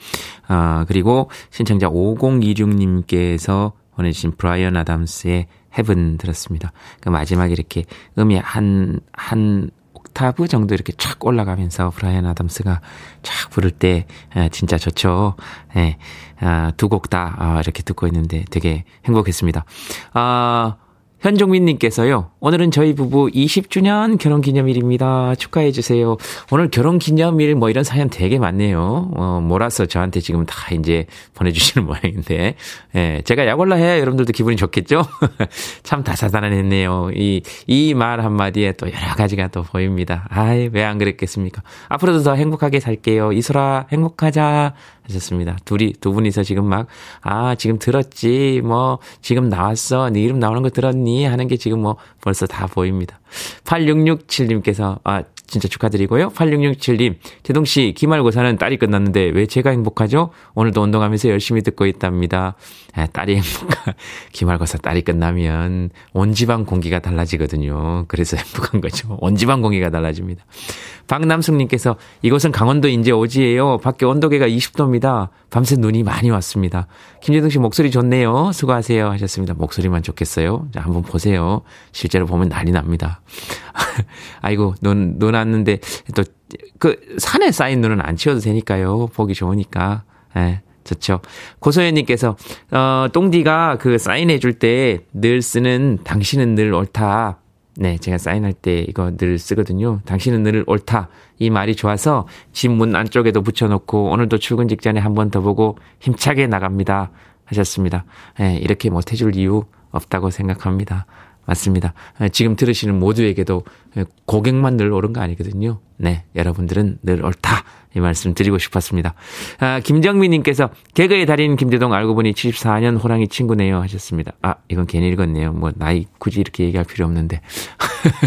어, 그리고 신청자 5026님께서 보내주신 브라이언 아담스의 Heaven 들었습니다. 그 마지막에 이렇게 음이 한, 한 옥타브 정도 이렇게 쫙 올라가면서 브라이언 아담스가 쫙 부를 때 에, 진짜 좋죠. 예, 아, 두곡 다 아, 이렇게 듣고 있는데 되게 행복했습니다. 아, 현종민님께서요, 오늘은 저희 부부 20주년 결혼 기념일입니다. 축하해주세요. 오늘 결혼 기념일 뭐 이런 사연 되게 많네요. 어, 몰아서 저한테 지금 다 이제 보내주시는 [laughs] 모양인데, 예, 제가 약올라 해야 여러분들도 기분이 좋겠죠? [laughs] 참 다사다난했네요. 이, 이 말 한마디에 또 여러 가지가 또 보입니다. 아이, 왜 안 그랬겠습니까? 앞으로도 더 행복하게 살게요. 이소라, 행복하자. 하셨습니다. 둘이, 두 분이서 지금 막, 아, 지금 들었지, 뭐, 지금 나왔어, 네 이름 나오는 거 들었니? 하는 게 지금 뭐, 벌써 다 보입니다. 8667님께서, 아, 진짜 축하드리고요. 8667님, 제동씨, 기말고사는 딸이 끝났는데 왜 제가 행복하죠? 오늘도 운동하면서 열심히 듣고 있답니다. 아, 딸이 행복하, [laughs] 기말고사 딸이 끝나면 온 집안 공기가 달라지거든요. 그래서 행복한 거죠. 온 집안 공기가 달라집니다. 박남숙님께서 이곳은 강원도 인제 오지예요. 밖에 온도계가 20도입니다. 밤새 눈이 많이 왔습니다. 김재동 씨 목소리 좋네요. 수고하세요. 하셨습니다. 목소리만 좋겠어요. 자, 한번 보세요. 실제로 보면 난리 납니다. [laughs] 아이고, 눈, 눈 왔는데 또 그 산에 쌓인 눈은 안 치워도 되니까요. 보기 좋으니까. 예. 좋죠. 고소연님께서, 어, 똥디가 그 사인해 줄 때 늘 쓰는 당신은 늘 옳다. 네, 제가 사인할 때 이거 늘 쓰거든요. 당신은 늘 옳다. 이 말이 좋아서 집 문 안쪽에도 붙여놓고 오늘도 출근 직전에 한 번 더 보고 힘차게 나갑니다. 하셨습니다. 네, 이렇게 못해줄 이유 없다고 생각합니다. 맞습니다. 네, 지금 들으시는 모두에게도 고객만 늘 옳은 거 아니거든요. 네, 여러분들은 늘 옳다. 이 말씀 드리고 싶었습니다. 아, 김정민님께서 개그의 달인 김대동 알고 보니 74년 호랑이 친구네요 하셨습니다. 아, 이건 괜히 읽었네요. 뭐, 나이 굳이 이렇게 얘기할 필요 없는데.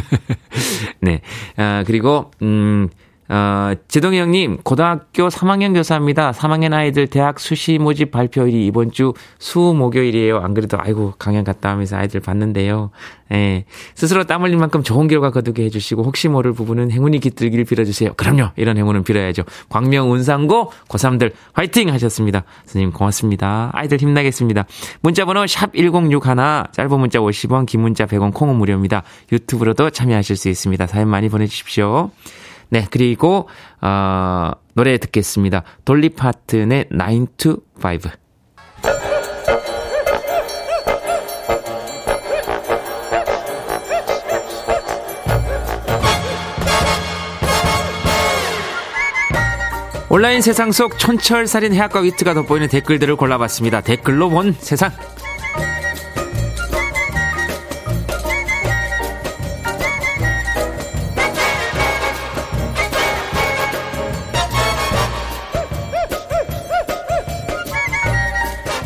[laughs] 네. 아, 그리고, 음, 어, 지동이 형님, 고등학교 3학년 교사입니다. 3학년 아이들 대학 수시 모집 발표일이 이번 주 수, 목요일이에요. 안 그래도, 아이고, 강연 갔다 오면서 아이들 봤는데요. 예. 스스로 땀 흘린 만큼 좋은 결과 거두게 해주시고, 혹시 모를 부분은 행운이 깃들기를 빌어주세요. 그럼요. 이런 행운은 빌어야죠. 광명 운상고 고3들 화이팅! 하셨습니다. 선생님 고맙습니다. 아이들 힘나겠습니다. 문자번호 샵1061, 짧은 문자 50원, 긴 문자 100원, 콩은 무료입니다. 유튜브로도 참여하실 수 있습니다. 사연 많이 보내주십시오. 네, 그리고, 어, 노래 듣겠습니다. 돌리 파튼의 9 to 5. 온라인 세상 속 촌철살인 해학과 위트가 돋보이는 댓글들을 골라봤습니다. 댓글로 본 세상.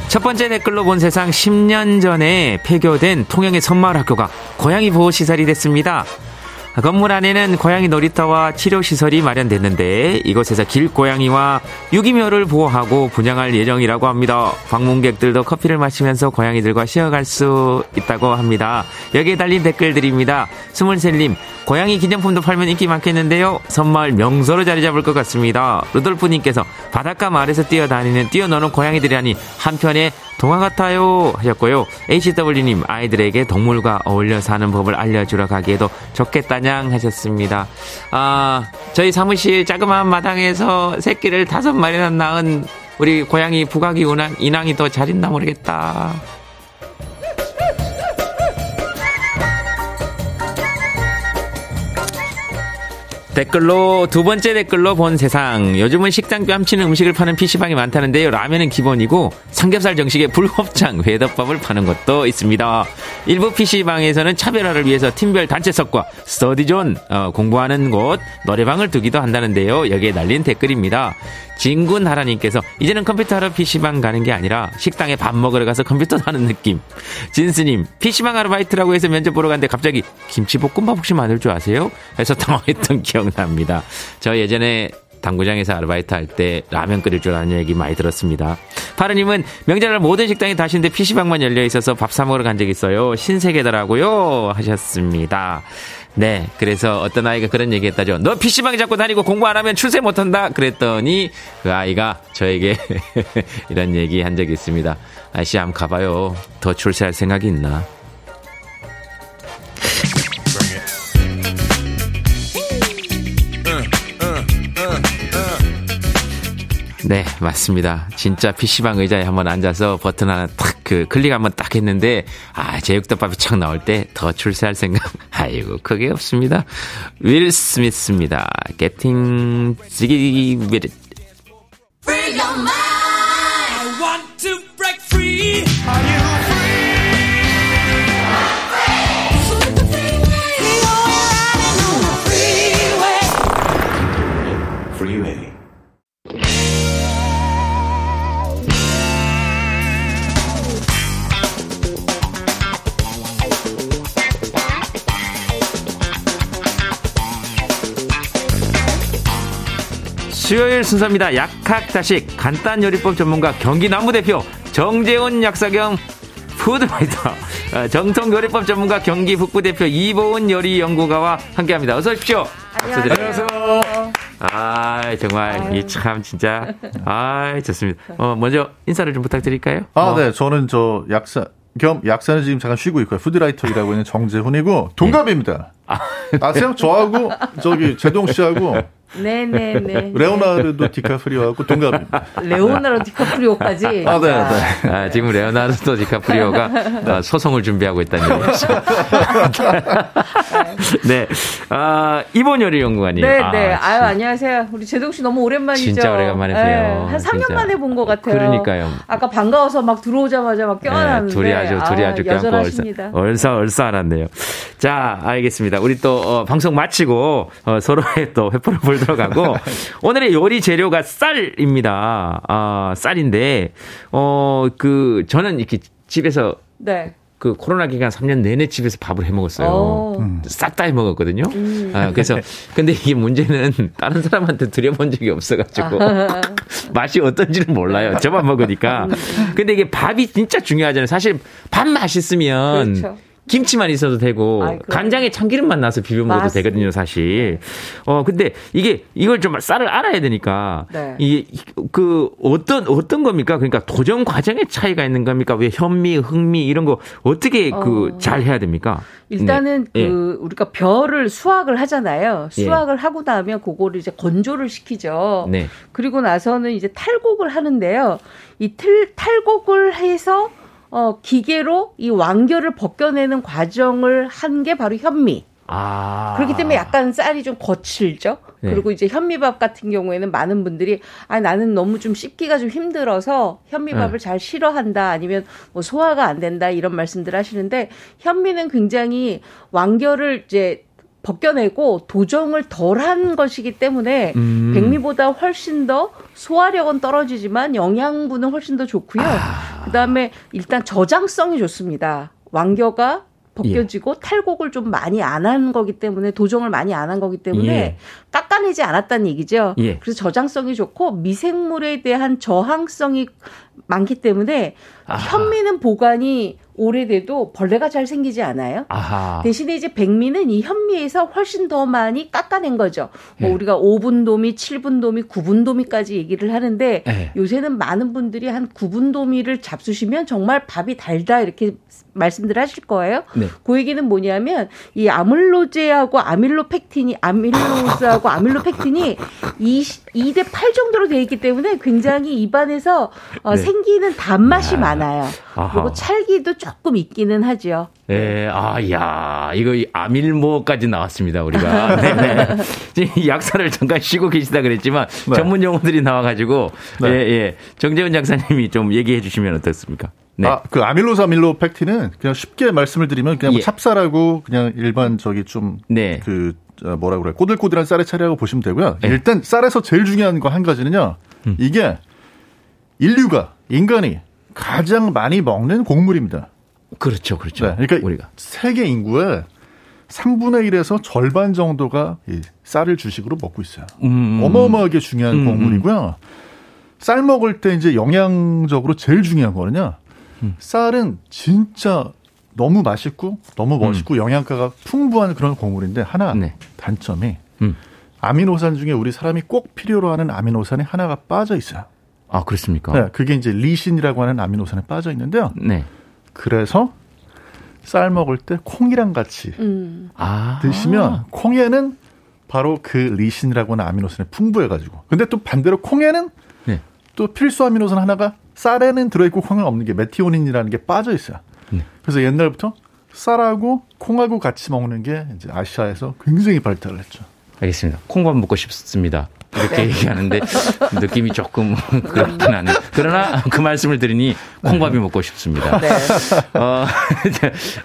첫 번째 댓글로 본 세상 10년 전에 폐교된 통영의 선마을 학교가 고양이 보호시설이 됐습니다. 건물 안에는 고양이 놀이터와 치료시설이 마련됐는데 이곳에서 길고양이와 유기묘를 보호하고 분양할 예정이라고 합니다. 방문객들도 커피를 마시면서 고양이들과 쉬어갈 수 있다고 합니다. 여기에 달린 댓글들입니다. 스물셀님, 고양이 기념품도 팔면 인기 많겠는데요. 선마을 명소로 자리 잡을 것 같습니다. 루돌프님께서 바닷가 마을에서 뛰어다니는 뛰어노는 고양이들이라니 한편의 동화 같아요 하셨고요. HW님 아이들에게 동물과 어울려 사는 법을 알려주러 가기에도 좋겠다 냥 하셨습니다. 아 저희 사무실 자그마한 마당에서 새끼를 다섯 마리나 낳은 우리 고양이 부각이 인왕이 더 잘 있나 모르겠다. 댓글로 두 번째 댓글로 본 세상. 요즘은 식당 뺨치는 음식을 파는 PC방이 많다는데요. 라면은 기본이고 삼겹살 정식에 불곱창, 회덮밥을 파는 것도 있습니다. 일부 PC방에서는 차별화를 위해서 팀별 단체석과 study zone 어, 공부하는 곳 노래방을 두기도 한다는데요. 여기에 달린 댓글입니다. 진군 하라님께서 이제는 컴퓨터 하러 PC방 가는 게 아니라 식당에 밥 먹으러 가서 컴퓨터 하는 느낌. 진스님 PC방 아르바이트라고 해서 면접 보러 갔는데 갑자기 김치볶음밥 혹시 만들 줄 아세요? 해서 [laughs] 당황했던 기억납니다. 저 예전에 당구장에서 아르바이트 할 때 라면 끓일 줄 아는 얘기 많이 들었습니다. 파르님은 명절날 모든 식당이 닫힌데 PC방만 열려 있어서 밥 사 먹으러 간적 있어요. 신세계더라고요. 하셨습니다. 네. 그래서 어떤 아이가 그런 얘기 했다죠. 너 PC방에 자꾸 다니고 공부 안 하면 출세 못 한다. 그랬더니 그 아이가 저에게 [laughs] 이런 얘기 한 적이 있습니다. 아저씨 한번 가봐요. 더 출세할 생각이 있나? 네, 맞습니다. 진짜 PC방 의자에 한번 앉아서 버튼 하나 탁, 그, 클릭 한번 딱 했는데, 아, 제육덮밥이 착 나올 때 더 출세할 생각, [laughs] 아이고, 그게 없습니다. 윌 스미스입니다. Getting jiggy with it. 수요일 순서입니다. 약학다식 간단 요리법 전문가 경기 남부 대표 정재훈 약사겸 food writer 어, 정통 요리법 전문가 경기 북부 대표 이보은 요리 연구가와 함께합니다. 어서 오십시오. 안녕하세요. 아 정말 이 참 진짜 아 좋습니다. 어 먼저 인사를 좀 부탁드릴까요? 아, 어, 네. 저는 저 약사 겸 약사는 지금 잠깐 쉬고 있고요. food writer 일하고 있는 정재훈이고 동갑입니다. 아세요? 저하고 저기 제동 씨하고 네네네. 레오나르도 디카프리오하고 동갑입니다. 레오나르도 디카프리오까지. 아, 네, 네. 아, 지금 레오나르도 디카프리오가 어, 소송을 준비하고 있다는 얘기죠. [laughs] 네. 아, 이보은 요리 연구가님. 네, 아, 네. 아유, 진- 안녕하세요. 우리 제동 씨 너무 오랜만이죠. 진짜 오래간만에 봬요. 네, 한 3년 진짜. 만에 본 것 같아요. 그러니까요. 아까 반가워서 막 들어오자마자 막 껴안았는데. 네, 둘이 아주 둘이 아주 껴안고 얼싸, 여전하십니다. 얼싸 얼싸 안았네요. 자, 알겠습니다. 우리 또 어, 방송 마치고 어, 서로의 또 회포를 불도록 하고 [laughs] 오늘의 요리 재료가 쌀입니다. 아, 쌀인데 어 그 저는 이렇게 집에서 네. 그 코로나 기간 3년 내내 집에서 밥을 해 먹었어요. 어. 싹다 해 먹었거든요. 아, 그래서 근데 이게 문제는 다른 사람한테 드려본 적이 없어가지고 [laughs] 맛이 어떤지는 몰라요. 저만 먹으니까. 근데 이게 밥이 진짜 중요하잖아요. 사실 밥 맛있으면 그렇죠. 김치만 있어도 되고 아이. 간장에 참기름만 나서 비벼 먹어도 맞습니다. 되거든요, 사실. 어 근데 이게 이걸 좀 쌀을 알아야 되니까 네. 이게 그 어떤 어떤 겁니까? 그러니까 도전 과정에 차이가 있는 겁니까? 왜 현미, 흑미 이런 거 어떻게 그 어. 잘 해야 됩니까? 일단은 네. 예. 그 우리가 벼를 수확을 하잖아요. 예. 수확을 하고 나면 그거를 이제 건조를 시키죠. 네. 그리고 나서는 이제 탈곡을 하는데요. 이 틀, 탈곡을 해서 어, 기계로 이 완결을 벗겨내는 과정을 한 게 바로 현미. 아. 그렇기 때문에 약간 쌀이 좀 거칠죠. 네. 그리고 이제 현미밥 같은 경우에는 많은 분들이 아 나는 너무 좀 씹기가 좀 힘들어서 현미밥을 네. 잘 싫어한다 아니면 뭐 소화가 안 된다 이런 말씀들 하시는데 현미는 굉장히 완결을 이제 벗겨내고 도정을 덜한 것이기 때문에 음. 백미보다 훨씬 더 소화력은 떨어지지만 영양분은 훨씬 더 좋고요. 아. 그다음에 일단 저장성이 좋습니다. 완겨가 벗겨지고 예. 탈곡을 좀 많이 안 한 거기 때문에 도정을 많이 안 한 거기 때문에 예. 깎아내지 않았다는 얘기죠. 예. 그래서 저장성이 좋고 미생물에 대한 저항성이 많기 때문에 아하. 현미는 보관이 오래돼도 벌레가 잘 생기지 않아요. 아하. 대신에 이제 백미는 이 현미에서 훨씬 더 많이 깎아낸 거죠. 뭐 네. 우리가 5분 도미, 7분 도미, 9분 도미까지 얘기를 하는데 네. 요새는 많은 분들이 한 9분 도미를 잡수시면 정말 밥이 달다 이렇게 말씀들 하실 거예요. 네. 그 얘기는 뭐냐면 이 아밀로제하고 아밀로펙틴이 아밀로스하고 아밀로펙틴이 2대 8 정도로 되어 있기 때문에 굉장히 입안에서 어, 네. 생기는 단맛이 많아요. 아하. 그리고 찰기도 조금 있기는 하죠. 예, 아, 야, 이거 이 아밀모까지 나왔습니다, 우리가. 네네. [laughs] 지금 이 약사를 잠깐 쉬고 계시다 그랬지만, 네. 전문 용어들이 나와가지고, 네. 예, 예. 정재훈 작사님이 좀 얘기해 주시면 어떻습니까? 네. 아, 그 아밀로스 아밀로펙틴은 그냥 쉽게 말씀을 드리면 그냥 뭐 예. 찹쌀하고 그냥 일반 저기 좀 네. 그 어, 뭐라 그래 꼬들꼬들한 쌀의 차례라고 보시면 되고요. 네. 일단 쌀에서 제일 중요한 거 한 가지는요. 음. 이게 인류가 인간이 가장 많이 먹는 곡물입니다. 그렇죠, 그렇죠. 네, 그러니까 우리가. 세계 인구의 3분의 1에서 절반 정도가 이 쌀을 주식으로 먹고 있어요. 음, 어마어마하게 중요한 음, 곡물이고요. 쌀 먹을 때 이제 영양적으로 제일 중요한 거는요. 음. 쌀은 진짜 너무 맛있고 너무 멋있고 영양가가 풍부한 그런 곡물인데 하나 네. 단점이 음. 아미노산 중에 우리 사람이 꼭 필요로 하는 아미노산이 하나가 빠져 있어요. 아, 그렇습니까? 네, 그게 이제 리신이라고 하는 아미노산에 빠져 있는데요. 네. 그래서 쌀 먹을 때 콩이랑 같이 음. 아. 드시면 콩에는 바로 그 리신이라고 하는 아미노산이 풍부해가지고 근데 또 반대로 콩에는 네. 또 필수 아미노산 하나가 쌀에는 들어있고 콩에 없는 게 메티오닌이라는 게 빠져 있어요. 네. 그래서 옛날부터 쌀하고 콩하고 같이 먹는 게 이제 아시아에서 굉장히 발달을 했죠. 알겠습니다. 콩밥 먹고 싶습니다. 이렇게 얘기하는데 [laughs] 느낌이 조금 그렇긴 하네. 그러나 그 말씀을 드리니 콩밥이 먹고 싶습니다. 네. 어,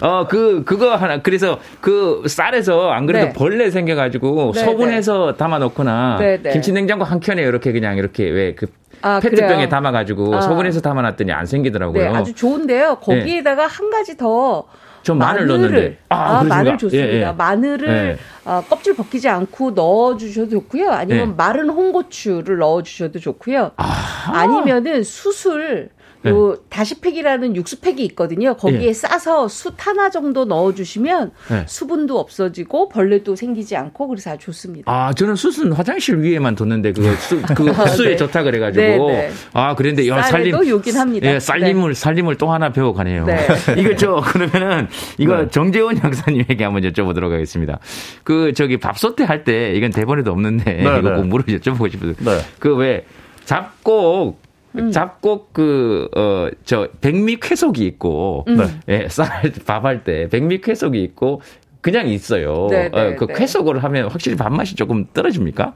[laughs] 어, 그, 그거 하나. 그래서 그 쌀에서 안 그래도 네. 벌레 생겨가지고 네, 소분해서 담아놓거나 네, 네. 김치냉장고 한 켠에 이렇게 그냥 이렇게 왜 그 아, 페트병에 그래요? 담아가지고 아. 소분해서 담아놨더니 안 생기더라고요. 네, 아주 좋은데요. 거기에다가 한 가지 더 전 마늘 넣었는데. 아, 아? 마늘 좋습니다. 예, 예. 마늘을 예. 어, 껍질 벗기지 않고 넣어 주셔도 좋고요. 아니면 예. 마른 홍고추를 넣어 주셔도 좋고요. 아. 니면은 네. 요 다시팩이라는 육수팩이 있거든요. 거기에 예. 싸서 숯 하나 정도 넣어주시면 네. 수분도 없어지고 벌레도 생기지 않고 그래서 아주 좋습니다. 아, 저는 숯은 화장실 위에만 뒀는데 그거 수, 그 흡수에 네. 좋다 그래가지고. 네, 네. 아, 그런데 야, 살림. 요긴 합니다. 예, 살림을, 살림을 또 하나 배워가네요. 네. [laughs] 이거 저, 그러면은, 이거 네. 정재원 형사님에게 한번 여쭤보도록 하겠습니다. 그, 저기, 밥솥대 할 때, 이건 대본에도 없는데, 네, 이거 네. 꼭 물어 여쭤보고 싶어서. 네. 그 왜, 잡곡, 음. 잡곡 그, 어, 저, 백미 쾌속이 있고, 음. 예, 쌀, 밥할 때, 백미 쾌속이 있고, 그냥 있어요. 네, 네, 어, 그 네. 쾌속을 하면 확실히 밥맛이 조금 떨어집니까?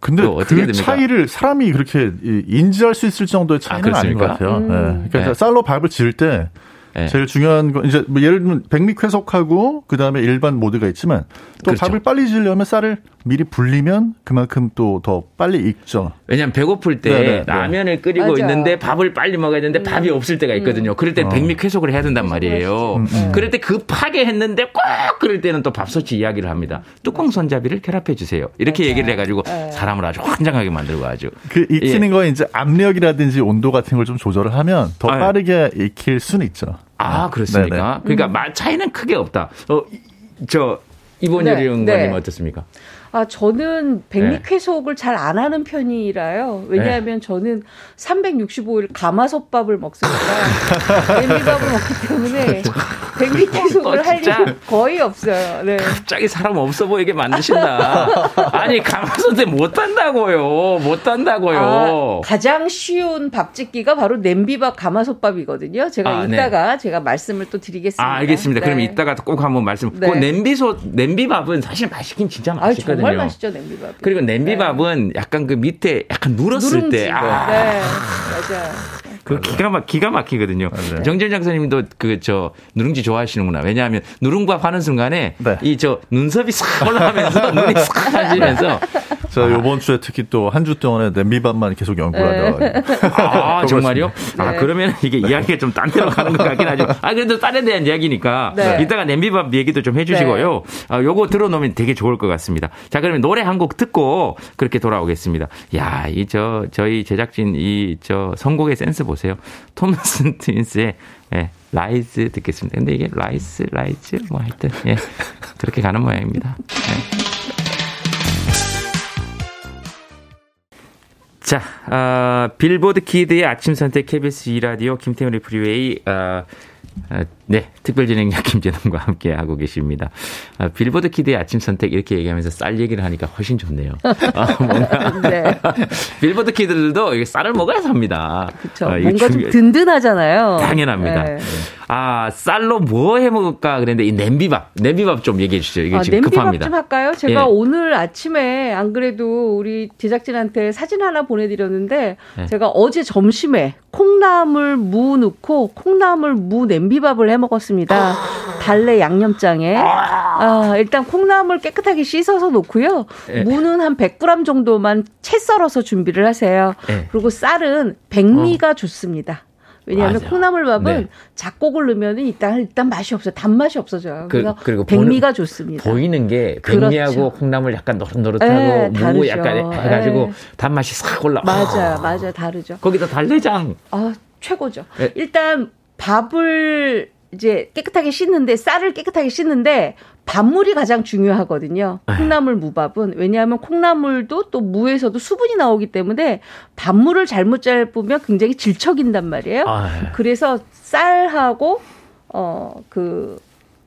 근데 그 됩니까? 차이를 사람이 그렇게 이- 인지할 수 있을 정도의 차이는 아, 아, 닌것 그렇습니까? 같아요. 음. 네. 그러니까 네. 쌀로 밥을 지을 때 예. 제일 중요한 건 이제 뭐 예를 들면 백미쾌속하고 그다음에 일반 모드가 있지만 또 그렇죠. 밥을 빨리 지으려면 쌀을 미리 불리면 그만큼 또 더 빨리 익죠. 왜냐면 배고플 때 네, 네, 네. 라면을 끓이고 맞아. 있는데 밥을 빨리 먹어야 되는데 밥이 없을 때가 있거든요. 그럴 때 백미 쾌속을 해야 된단 말이에요. 하시죠. 그럴 때 급하게 했는데 꼭 그럴 때는 또 밥솥이 이야기를 합니다. 뚜껑 손잡이를 결합해 주세요. 이렇게 얘기를 해가지고 사람을 아주 환장하게 만들고 아주. 그 익히는 거에 이제 압력이라든지 온도 같은 걸 좀 조절을 하면 더 아, 예. 빠르게 익힐 수는 있죠. 아 그렇습니까? 네네. 그러니까 말 차이는 크게 없다. 어, 이- 저 이본율 네, 의원님 네. 어떻습니까? 아, 저는 네. 백미쾌속을 잘 안 하는 편이라요. 왜냐하면 저는 365일 가마솥밥을 먹습니다. [laughs] 냄비밥을 먹기 때문에 [laughs] 백미쾌속을 어, 할? 일이 거의 없어요. 네. 갑자기 사람 없어 보이게 만드신다. [laughs] 아니 가마솥에 못 한다고요. 못 한다고요. 아, 가장 쉬운 밥 짓기가 바로 냄비밥 가마솥밥이거든요. 제가 아, 네. 이따가 제가 말씀을 또 드리겠습니다. 아, 알겠습니다. 그럼 네. 이따가 꼭 한번 말씀. 네. 그 냄비솥, 냄비밥은 사실 맛있긴 진짜 아, 맛있거든요. 정말 맛있죠 냄비밥. 그리고 냄비밥은 약간 그 밑에 약간 눌었을 누룽지. 때, 아, 네, 맞아요. 그 기가 막 기가 막히거든요. 맞아요. 정재 장사님도 그 저 누룽지 좋아하시는구나. 왜냐하면 누룽밥 하는 순간에 네. 이저 눈썹이 싹 올라가면서 [laughs] 눈이 싹 사지면서 저 이번 주에 특히 또 한 주 동안에 냄비밥만 계속 연구하다가 네. 아, 정말요? 아, 네. 그러면 이게 이야기가 좀 딴 데로 가는 것 같긴 하죠. 아, 그래도 쌀에 대한 이야기니까. 네. 이따가 냄비밥 얘기도 좀 해주시고요. 아, 요거 들어놓으면 되게 좋을 것 같습니다. 자, 그러면 노래 한 곡 듣고 그렇게 돌아오겠습니다. 야, 이 저, 저희 제작진 이 저 선곡의 센스 보세요. Thompson Twins의 예, Lies 듣겠습니다. 근데 이게 rice, Lies, 뭐 하여튼, 예, 그렇게 가는 모양입니다. 예. 자, 아, Billboard kid의 아침 선택 KBS 2라디오 김태훈의 Freeway 아, 아, 네, 특별진행자 [laughs] 김제동과 함께 하고 계십니다. 아, Billboard kid의 아침 선택 이렇게 얘기하면서 쌀 얘기를 하니까 훨씬 좋네요. [laughs] 아, 뭔가 네. [laughs] Billboard kid들도 이게 쌀을 먹어야 삽니다. 그렇죠. 아, 뭔가 좀 중요- 든든하잖아요. 당연합니다. 네. 아, 쌀로 뭐 해 먹을까 그랬는데 이 냄비밥, 냄비밥 좀 얘기해 주시죠. 이게 아, 지금 냄비밥 급합니다. 좀 할까요? 제가 예. 오늘 아침에 안 그래도 우리 제작진한테 사진 하나 보내드렸는데 네. 제가 어제 점심에 콩나물 무 넣고 콩나물 무 냄비밥을 해 먹었습니다. 달래 양념장에. 아, 일단 콩나물 깨끗하게 씻어서 놓고요. 예. 무는 한 100g 정도만 채 썰어서 준비를 하세요. 예. 그리고 쌀은 백미가 좋습니다. 왜냐하면 맞아요. 콩나물밥은 네. 작곡을 넣으면 일단 일단 맛이 없어요. 단맛이 없어져요. 그- 그리고 백미가 보는- 좋습니다. 보이는 게 그렇죠. 백미하고 콩나물 약간 노릇노릇하고 예, 무. 약간 해가지고 예. 단맛이 싹 올라. 맞아요, 맞아요, 다르죠. 거기다 달래장. 아 최고죠. 예. 일단 밥을 이제 깨끗하게 씻는데 쌀을 깨끗하게 씻는데 밥물이 가장 중요하거든요. 네. 콩나물 무밥은 왜냐하면 콩나물도 또 무에서도 수분이 나오기 때문에 밥물을 잘못 잡으면 굉장히 질척인단 말이에요. 아, 그래서 쌀하고 어그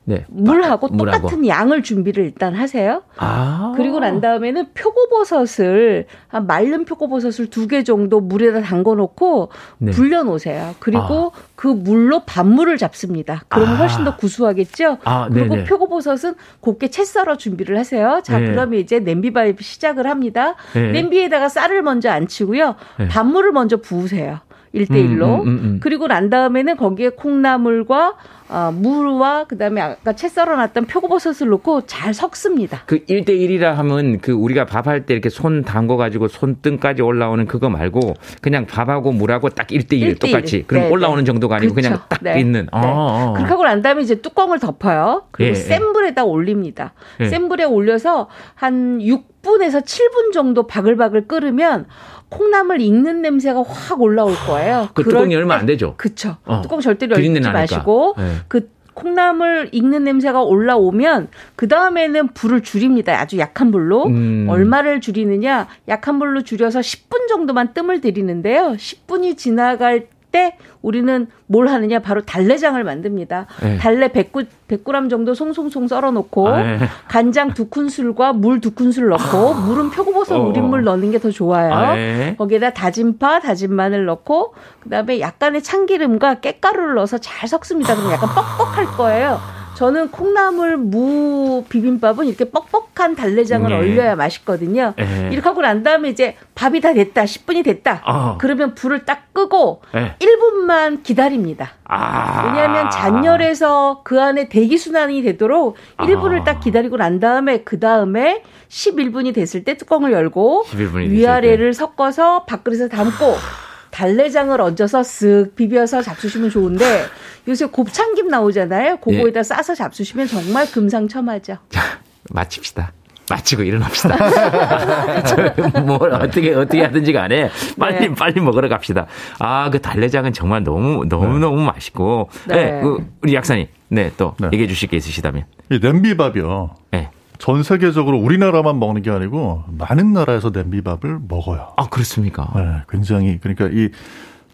네. 물하고 물하고. 똑같은 양을 준비를 일단 하세요. 아. 그리고 난 다음에는 표고버섯을 한 말른 표고버섯을 두 개 정도 물에다 담궈 놓고 네. 불려 놓으세요. 그리고 그 물로 밥물을 잡습니다. 그러면 아. 훨씬 더 구수하겠죠? 아, 그리고 네네. 표고버섯은 곱게 채 썰어 준비를 하세요. 자, 네. 그러면 이제 냄비밥이 시작을 합니다. 네. 냄비에다가 쌀을 먼저 안치고요. 네. 밥물을 먼저 부으세요. 1대1로. 음, 음, 음, 음. 그리고 난 다음에는 거기에 콩나물과 어, 무와 그다음에 아까 채 썰어놨던 표고버섯을 넣고 잘 섞습니다. 그 1대1이라 하면 그 우리가 밥할 때 이렇게 손 담궈가지고 손등까지 올라오는 그거 말고 그냥 밥하고 물하고 딱 1대1 1대1. 똑같이. 그럼 네, 올라오는 네. 정도가 아니고 그냥 그렇죠. 딱 네. 있는. 네. 어, 어. 그렇게 하고 난 다음에 이제 뚜껑을 덮어요. 그리고 예, 센 불에다 올립니다. 예. 센 불에 올려서 한 6분에서 7분 정도 바글바글 끓으면 콩나물 익는 냄새가 확 올라올 거예요. 그 얼마 때- 안 되죠? 그쵸. 어. 뚜껑 절대 비린내 열지. 마시고 네. 그 콩나물 익는 냄새가 올라오면 그 다음에는 불을 줄입니다. 아주 약한 불로 음. 얼마를 줄이느냐? 약한 불로 줄여서 10분 정도만 뜸을 들이는데요. 10분이 지나갈 때 우리는 뭘 하느냐? 바로 달래장을 만듭니다. 네. 달래 100g, 100g 정도 송송송 썰어놓고 아, 네. 간장 두 큰술과 물 두 큰술 넣고 물은 표고버섯 어. 우린 물 넣는 게 더 좋아요. 아, 네. 거기에다 다진 파, 다진 마늘 넣고 그다음에 약간의 참기름과 깻가루를 넣어서 잘 섞습니다. 그럼 약간 뻑뻑할 거예요. 저는 콩나물 무 비빔밥은 이렇게 뻑뻑한 달래장을 네. 얼려야 맛있거든요. 네. 이렇게 하고 난 다음에 이제 밥이 다 됐다, 10분이 됐다. 어. 그러면 불을 딱 끄고 네. 1분만 기다립니다. 아. 왜냐하면 잔열에서 그 안에 대기 순환이 되도록 1분을 아. 딱 기다리고 난 다음에 그 다음에 11분이 됐을 때 뚜껑을 열고 11분이 됐을 위아래를 섞어서 밥그릇에 담고 달래장을 얹어서 쓱 비벼서 잡수시면 좋은데 요새 곱창김 나오잖아요. 그거에다 싸서 잡수시면 정말 금상첨화죠. 자, 마칩시다. 마치고 일어납시다. [laughs] 저뭘 어떻게 어떻게 하든지 간에 빨리 네. 빨리 먹으러 갑시다. 아, 그 달래장은 정말 너무 너무 너무 맛있고. 네. 네. 그 우리 약사님. 네, 또 네. 얘기해 주실 게 있으시다면. 이 냄비밥이요. 네. 전 세계적으로 우리나라만 먹는 게 아니고 많은 나라에서 냄비밥을 먹어요. 아, 그렇습니까? 네, 굉장히 그러니까 이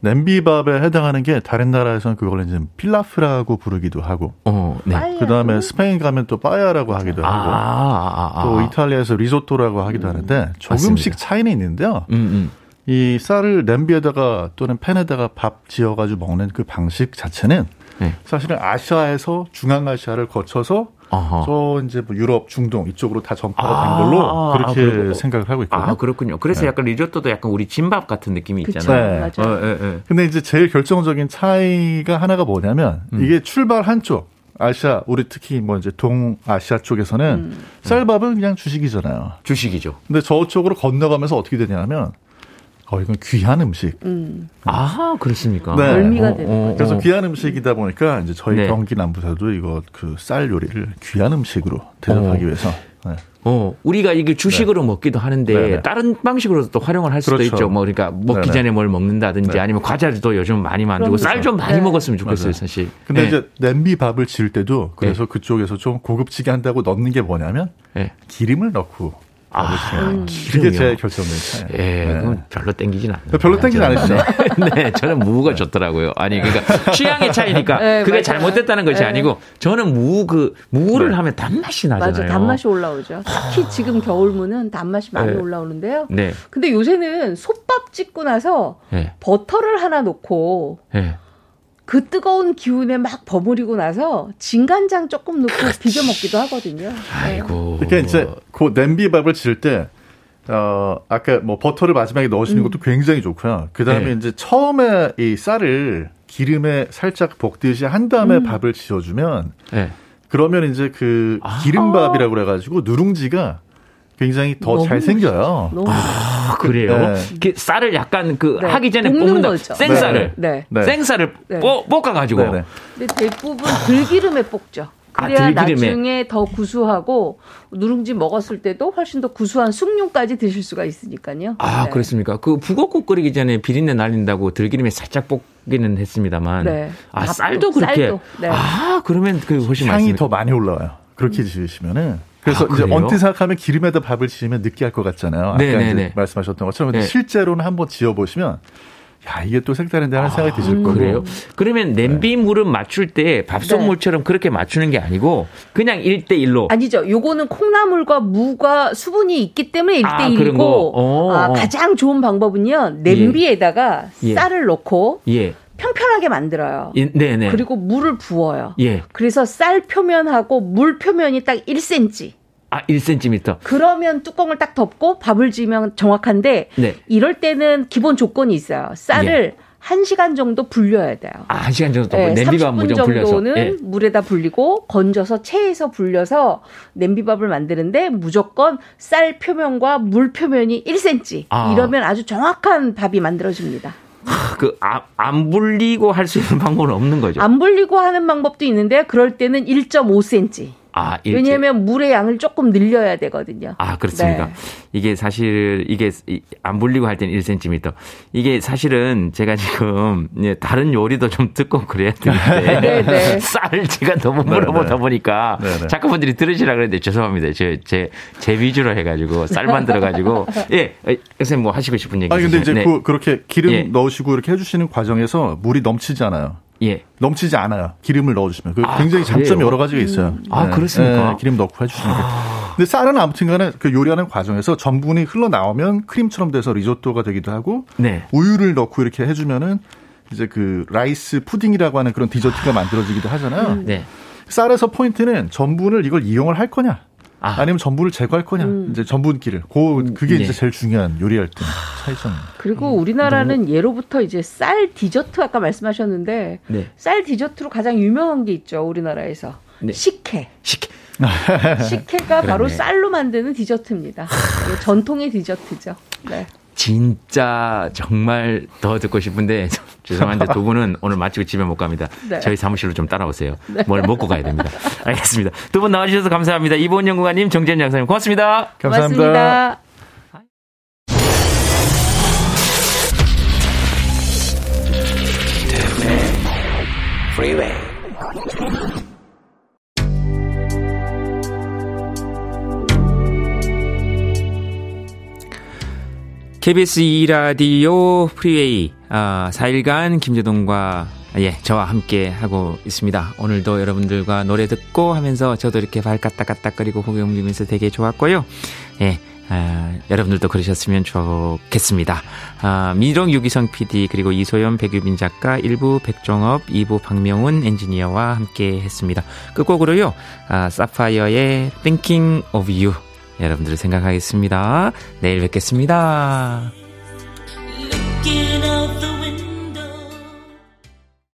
냄비밥에 해당하는 게 다른 나라에서는 그걸 이제 필라프라고 부르기도 하고 어, 네. 빠에야도? 그다음에 스페인 가면 또 빠에야라고 하기도 아, 하고 아, 아, 아. 또 이탈리아에서 리조또라고 하기도 하는데 조금씩 맞습니다. 차이는 있는데요. 음, 음. 이 쌀을 냄비에다가 또는 팬에다가 밥 지어가지고 먹는 그 방식 자체는 네. 사실은 아시아에서 중앙아시아를 거쳐서 저 이제 뭐 유럽, 중동 이쪽으로 다 전파가 아, 된 걸로 아, 그렇게 그렇고. 생각을 하고 있거든요. 아, 그렇군요. 그래서 네. 약간 리조또도 약간 우리 진밥 같은 느낌이 그쵸. 있잖아요. 네. 맞아요. 어, 예, 예. 근데 이제 제일 결정적인 차이가 하나가 뭐냐면 음. 이게 출발 한쪽 아시아 우리 특히 뭐 이제 동아시아 쪽에서는 음. 쌀밥은 그냥 주식이잖아요. 주식이죠. 근데 저쪽으로 건너가면서 어떻게 되냐면 어 이건 귀한 음식. 음. 아, 그렇습니까? 네. 멀미가 되는 그래서 어. 귀한 음식이다 보니까 이제 저희 네. 경기 남부에도 이거 그 쌀 요리를 귀한 음식으로 대접하기 어. 위해서 네. 어, 우리가 이게 주식으로 먹기도 하는데 네네. 다른 방식으로도 또 활용을 할 수도 그렇죠. 있죠. 뭐 그러니까 먹기 네네. 전에 뭘 먹는다든지 네. 아니면 과자도 요즘 많이 만들고. 쌀 좀 많이 네. 먹었으면 좋겠어요, 맞아요. 사실. 근데 네. 이제 냄비 밥을 지을 때도 그래서 그쪽에서 좀 고급지게 한다고 넣는 게 뭐냐면 네. 기름을 넣고 아, 그게 기름이요? 제일 결정적인 차이. 예, 네. 그건 별로 땡기진 않아요. 별로 땡기진 않으시죠? 네, [laughs] 네, 저는 무가 좋더라고요. 아니, 그러니까 [laughs] 취향의 차이니까 네, 그게 맞아요. 잘못됐다는 것이 네. 아니고 저는 무 그 무를 네. 하면 단맛이 나잖아요. 맞아, 단맛이 올라오죠. 특히 지금 겨울무는 단맛이 많이 네. 올라오는데요. 네, 근데 요새는 솥밥 찍고 나서 네, 버터를 하나 넣고 네. 그 뜨거운 기운에 막 버무리고 나서 진간장 조금 넣고 비벼 먹기도 하거든요. 네. 아이고. 그러니까 이제 그 냄비밥을 지을 때 어, 아까 뭐 버터를 마지막에 넣으시는 것도 굉장히 좋고요. 그 다음에 네. 이제 처음에 이 쌀을 기름에 살짝 볶듯이 한 다음에 밥을 지어주면 네. 그러면 이제 그 아. 기름밥이라고 그래가지고 누룽지가 굉장히 더 너무 잘 생겨요. 너무 아, 그래요? 네. 쌀을 약간 그 네, 하기 전에 볶는 볶는다. 거죠. 생쌀을. 네. 네. 생쌀을 네. 볶- 볶아가지고. 네네. 근데 대부분 들기름에 볶죠. 아, 그래야 들기름에. 나중에 더 구수하고 누룽지 먹었을 때도 훨씬 더 구수한 숭늉까지 드실 수가 있으니까요. 아, 네. 그렇습니까? 그 북엇국 끓이기 전에 비린내 날린다고 들기름에 살짝 볶기는 했습니다만. 네. 아, 밥도, 쌀도 그렇게. 쌀도. 네. 아, 그러면 그 훨씬 향이 맛있습니다. 더 많이 올라와요. 그렇게 지으시면은. 그래서 아, 이제? 언뜻 생각하면 기름에다 밥을 지으면 느끼할 것 같잖아요. 아까 네네네. 이제 말씀하셨던 것처럼 네. 실제로는 한번 지어 보시면 야 이게 또 색다른데 하는 생각이 드실 거고. 아, 그래요? 그러면 냄비 물은 맞출 때 밥솥물처럼 그렇게 맞추는 게 아니고 그냥 1대 1로. 아니죠. 요거는 콩나물과 무가 수분이 있기 때문에 아, 그런 거. 1대 1이고 어, 아, 어. 가장 좋은 방법은요. 냄비에다가 예. 쌀을 넣고 예. 평평하게 만들어요. 예, 네 네. 그리고 물을 부어요. 예. 그래서 쌀 표면하고 물 표면이 딱 1cm. 아, 1cm. 그러면 뚜껑을 딱 덮고 밥을 지으면 정확한데 네. 이럴 때는 기본 조건이 있어요. 쌀을 한 1시간 정도 불려야 돼요. 아, 한 시간 정도 네, 냄비밥 30분 무정. 정도는 예. 물에다 불리고 건져서 체에서 불려서 냄비밥을 만드는데 무조건 쌀 표면과 물 표면이 1cm 아. 이러면 아주 정확한 밥이 만들어집니다. 그, 아, 안 불리고 할 수 있는 방법은 없는 거죠. 안 불리고 하는 방법도 있는데 그럴 때는 1.5cm. 아, 일제. 왜냐하면 물의 양을 조금 늘려야 되거든요. 아, 그렇습니까? 네. 이게 사실, 이게 이- 안 불리고 할 때는 1cm. 이게 사실은 제가 지금 예, 다른 요리도 좀 듣고 그래야 되는데. [laughs] 네, 네. [laughs] 쌀을 제가 너무 물어보다 보니까 네, 네. 작가분들이 들으시라 그랬는데 죄송합니다. 제, 제, 제 위주로 해가지고 쌀만 들어가지고. [laughs] 예, 어, 선생님 뭐 하시고 싶은 얘기 아니 근데 이제 있으세요? 그, 그렇게 기름 예. 넣으시고 이렇게 해주시는 과정에서 물이 넘치지 않아요. 예. 넘치지 않아요. 기름을 넣어주시면. 그 아, 굉장히 장점이 그래요? 여러 가지가 있어요. 아, 그렇습니까? 기름 넣고 해주시는 게. 근데 쌀은 아무튼 간에 그 요리하는 과정에서 전분이 흘러나오면 크림처럼 돼서 리조또가 되기도 하고 네. 우유를 넣고 이렇게 해주면은 이제 그 rice pudding이라고 하는 그런 디저트가 만들어지기도 하잖아요. 네. 쌀에서 포인트는 전분을 이걸 이용을 할 거냐 아. 아. 니면 전분을 제거할 거냐 음. 이제 전분기를 그 그게 네. 이제 제일 중요한 요리할 때 차이점입니다. 그리고 우리나라는 예로부터 이제 쌀 디저트 아까 말씀하셨는데 네. 쌀 디저트로 가장 유명한 게 있죠 우리나라에서 네. 식혜. 시키. 식혜가 바로. 쌀로 만드는 디저트입니다. 전통의 디저트죠. 네. 진짜 정말 더 듣고 싶은데 [laughs] 죄송한데 두 분은 오늘 마치고 집에 못 갑니다. 네. 저희 사무실로 좀 따라오세요. 뭘 먹고 가야 됩니다. [laughs] 알겠습니다. 두 분 나와주셔서 감사합니다. 이보은 연구관님, 정재현 양사님 고맙습니다. 감사합니다. 고맙습니다. Freeway. KBS 2라디오 프리웨이 아, 4일간 김재동과 예, 저와 함께 하고 있습니다. 오늘도 여러분들과 노래 듣고 하면서 저도 이렇게 발 까딱까딱거리고 고개 움직이면서 되게 좋았고요. 예, 아, 여러분들도 그러셨으면 좋겠습니다. 아, 미롱 유기성 PD 그리고 이소연 백유빈 작가 1부 백종업 2부 박명훈 엔지니어와 함께 했습니다. 끝곡으로요. 아, 사파이어의 Thinking of You 여러분들 생각하겠습니다. 내일 뵙겠습니다.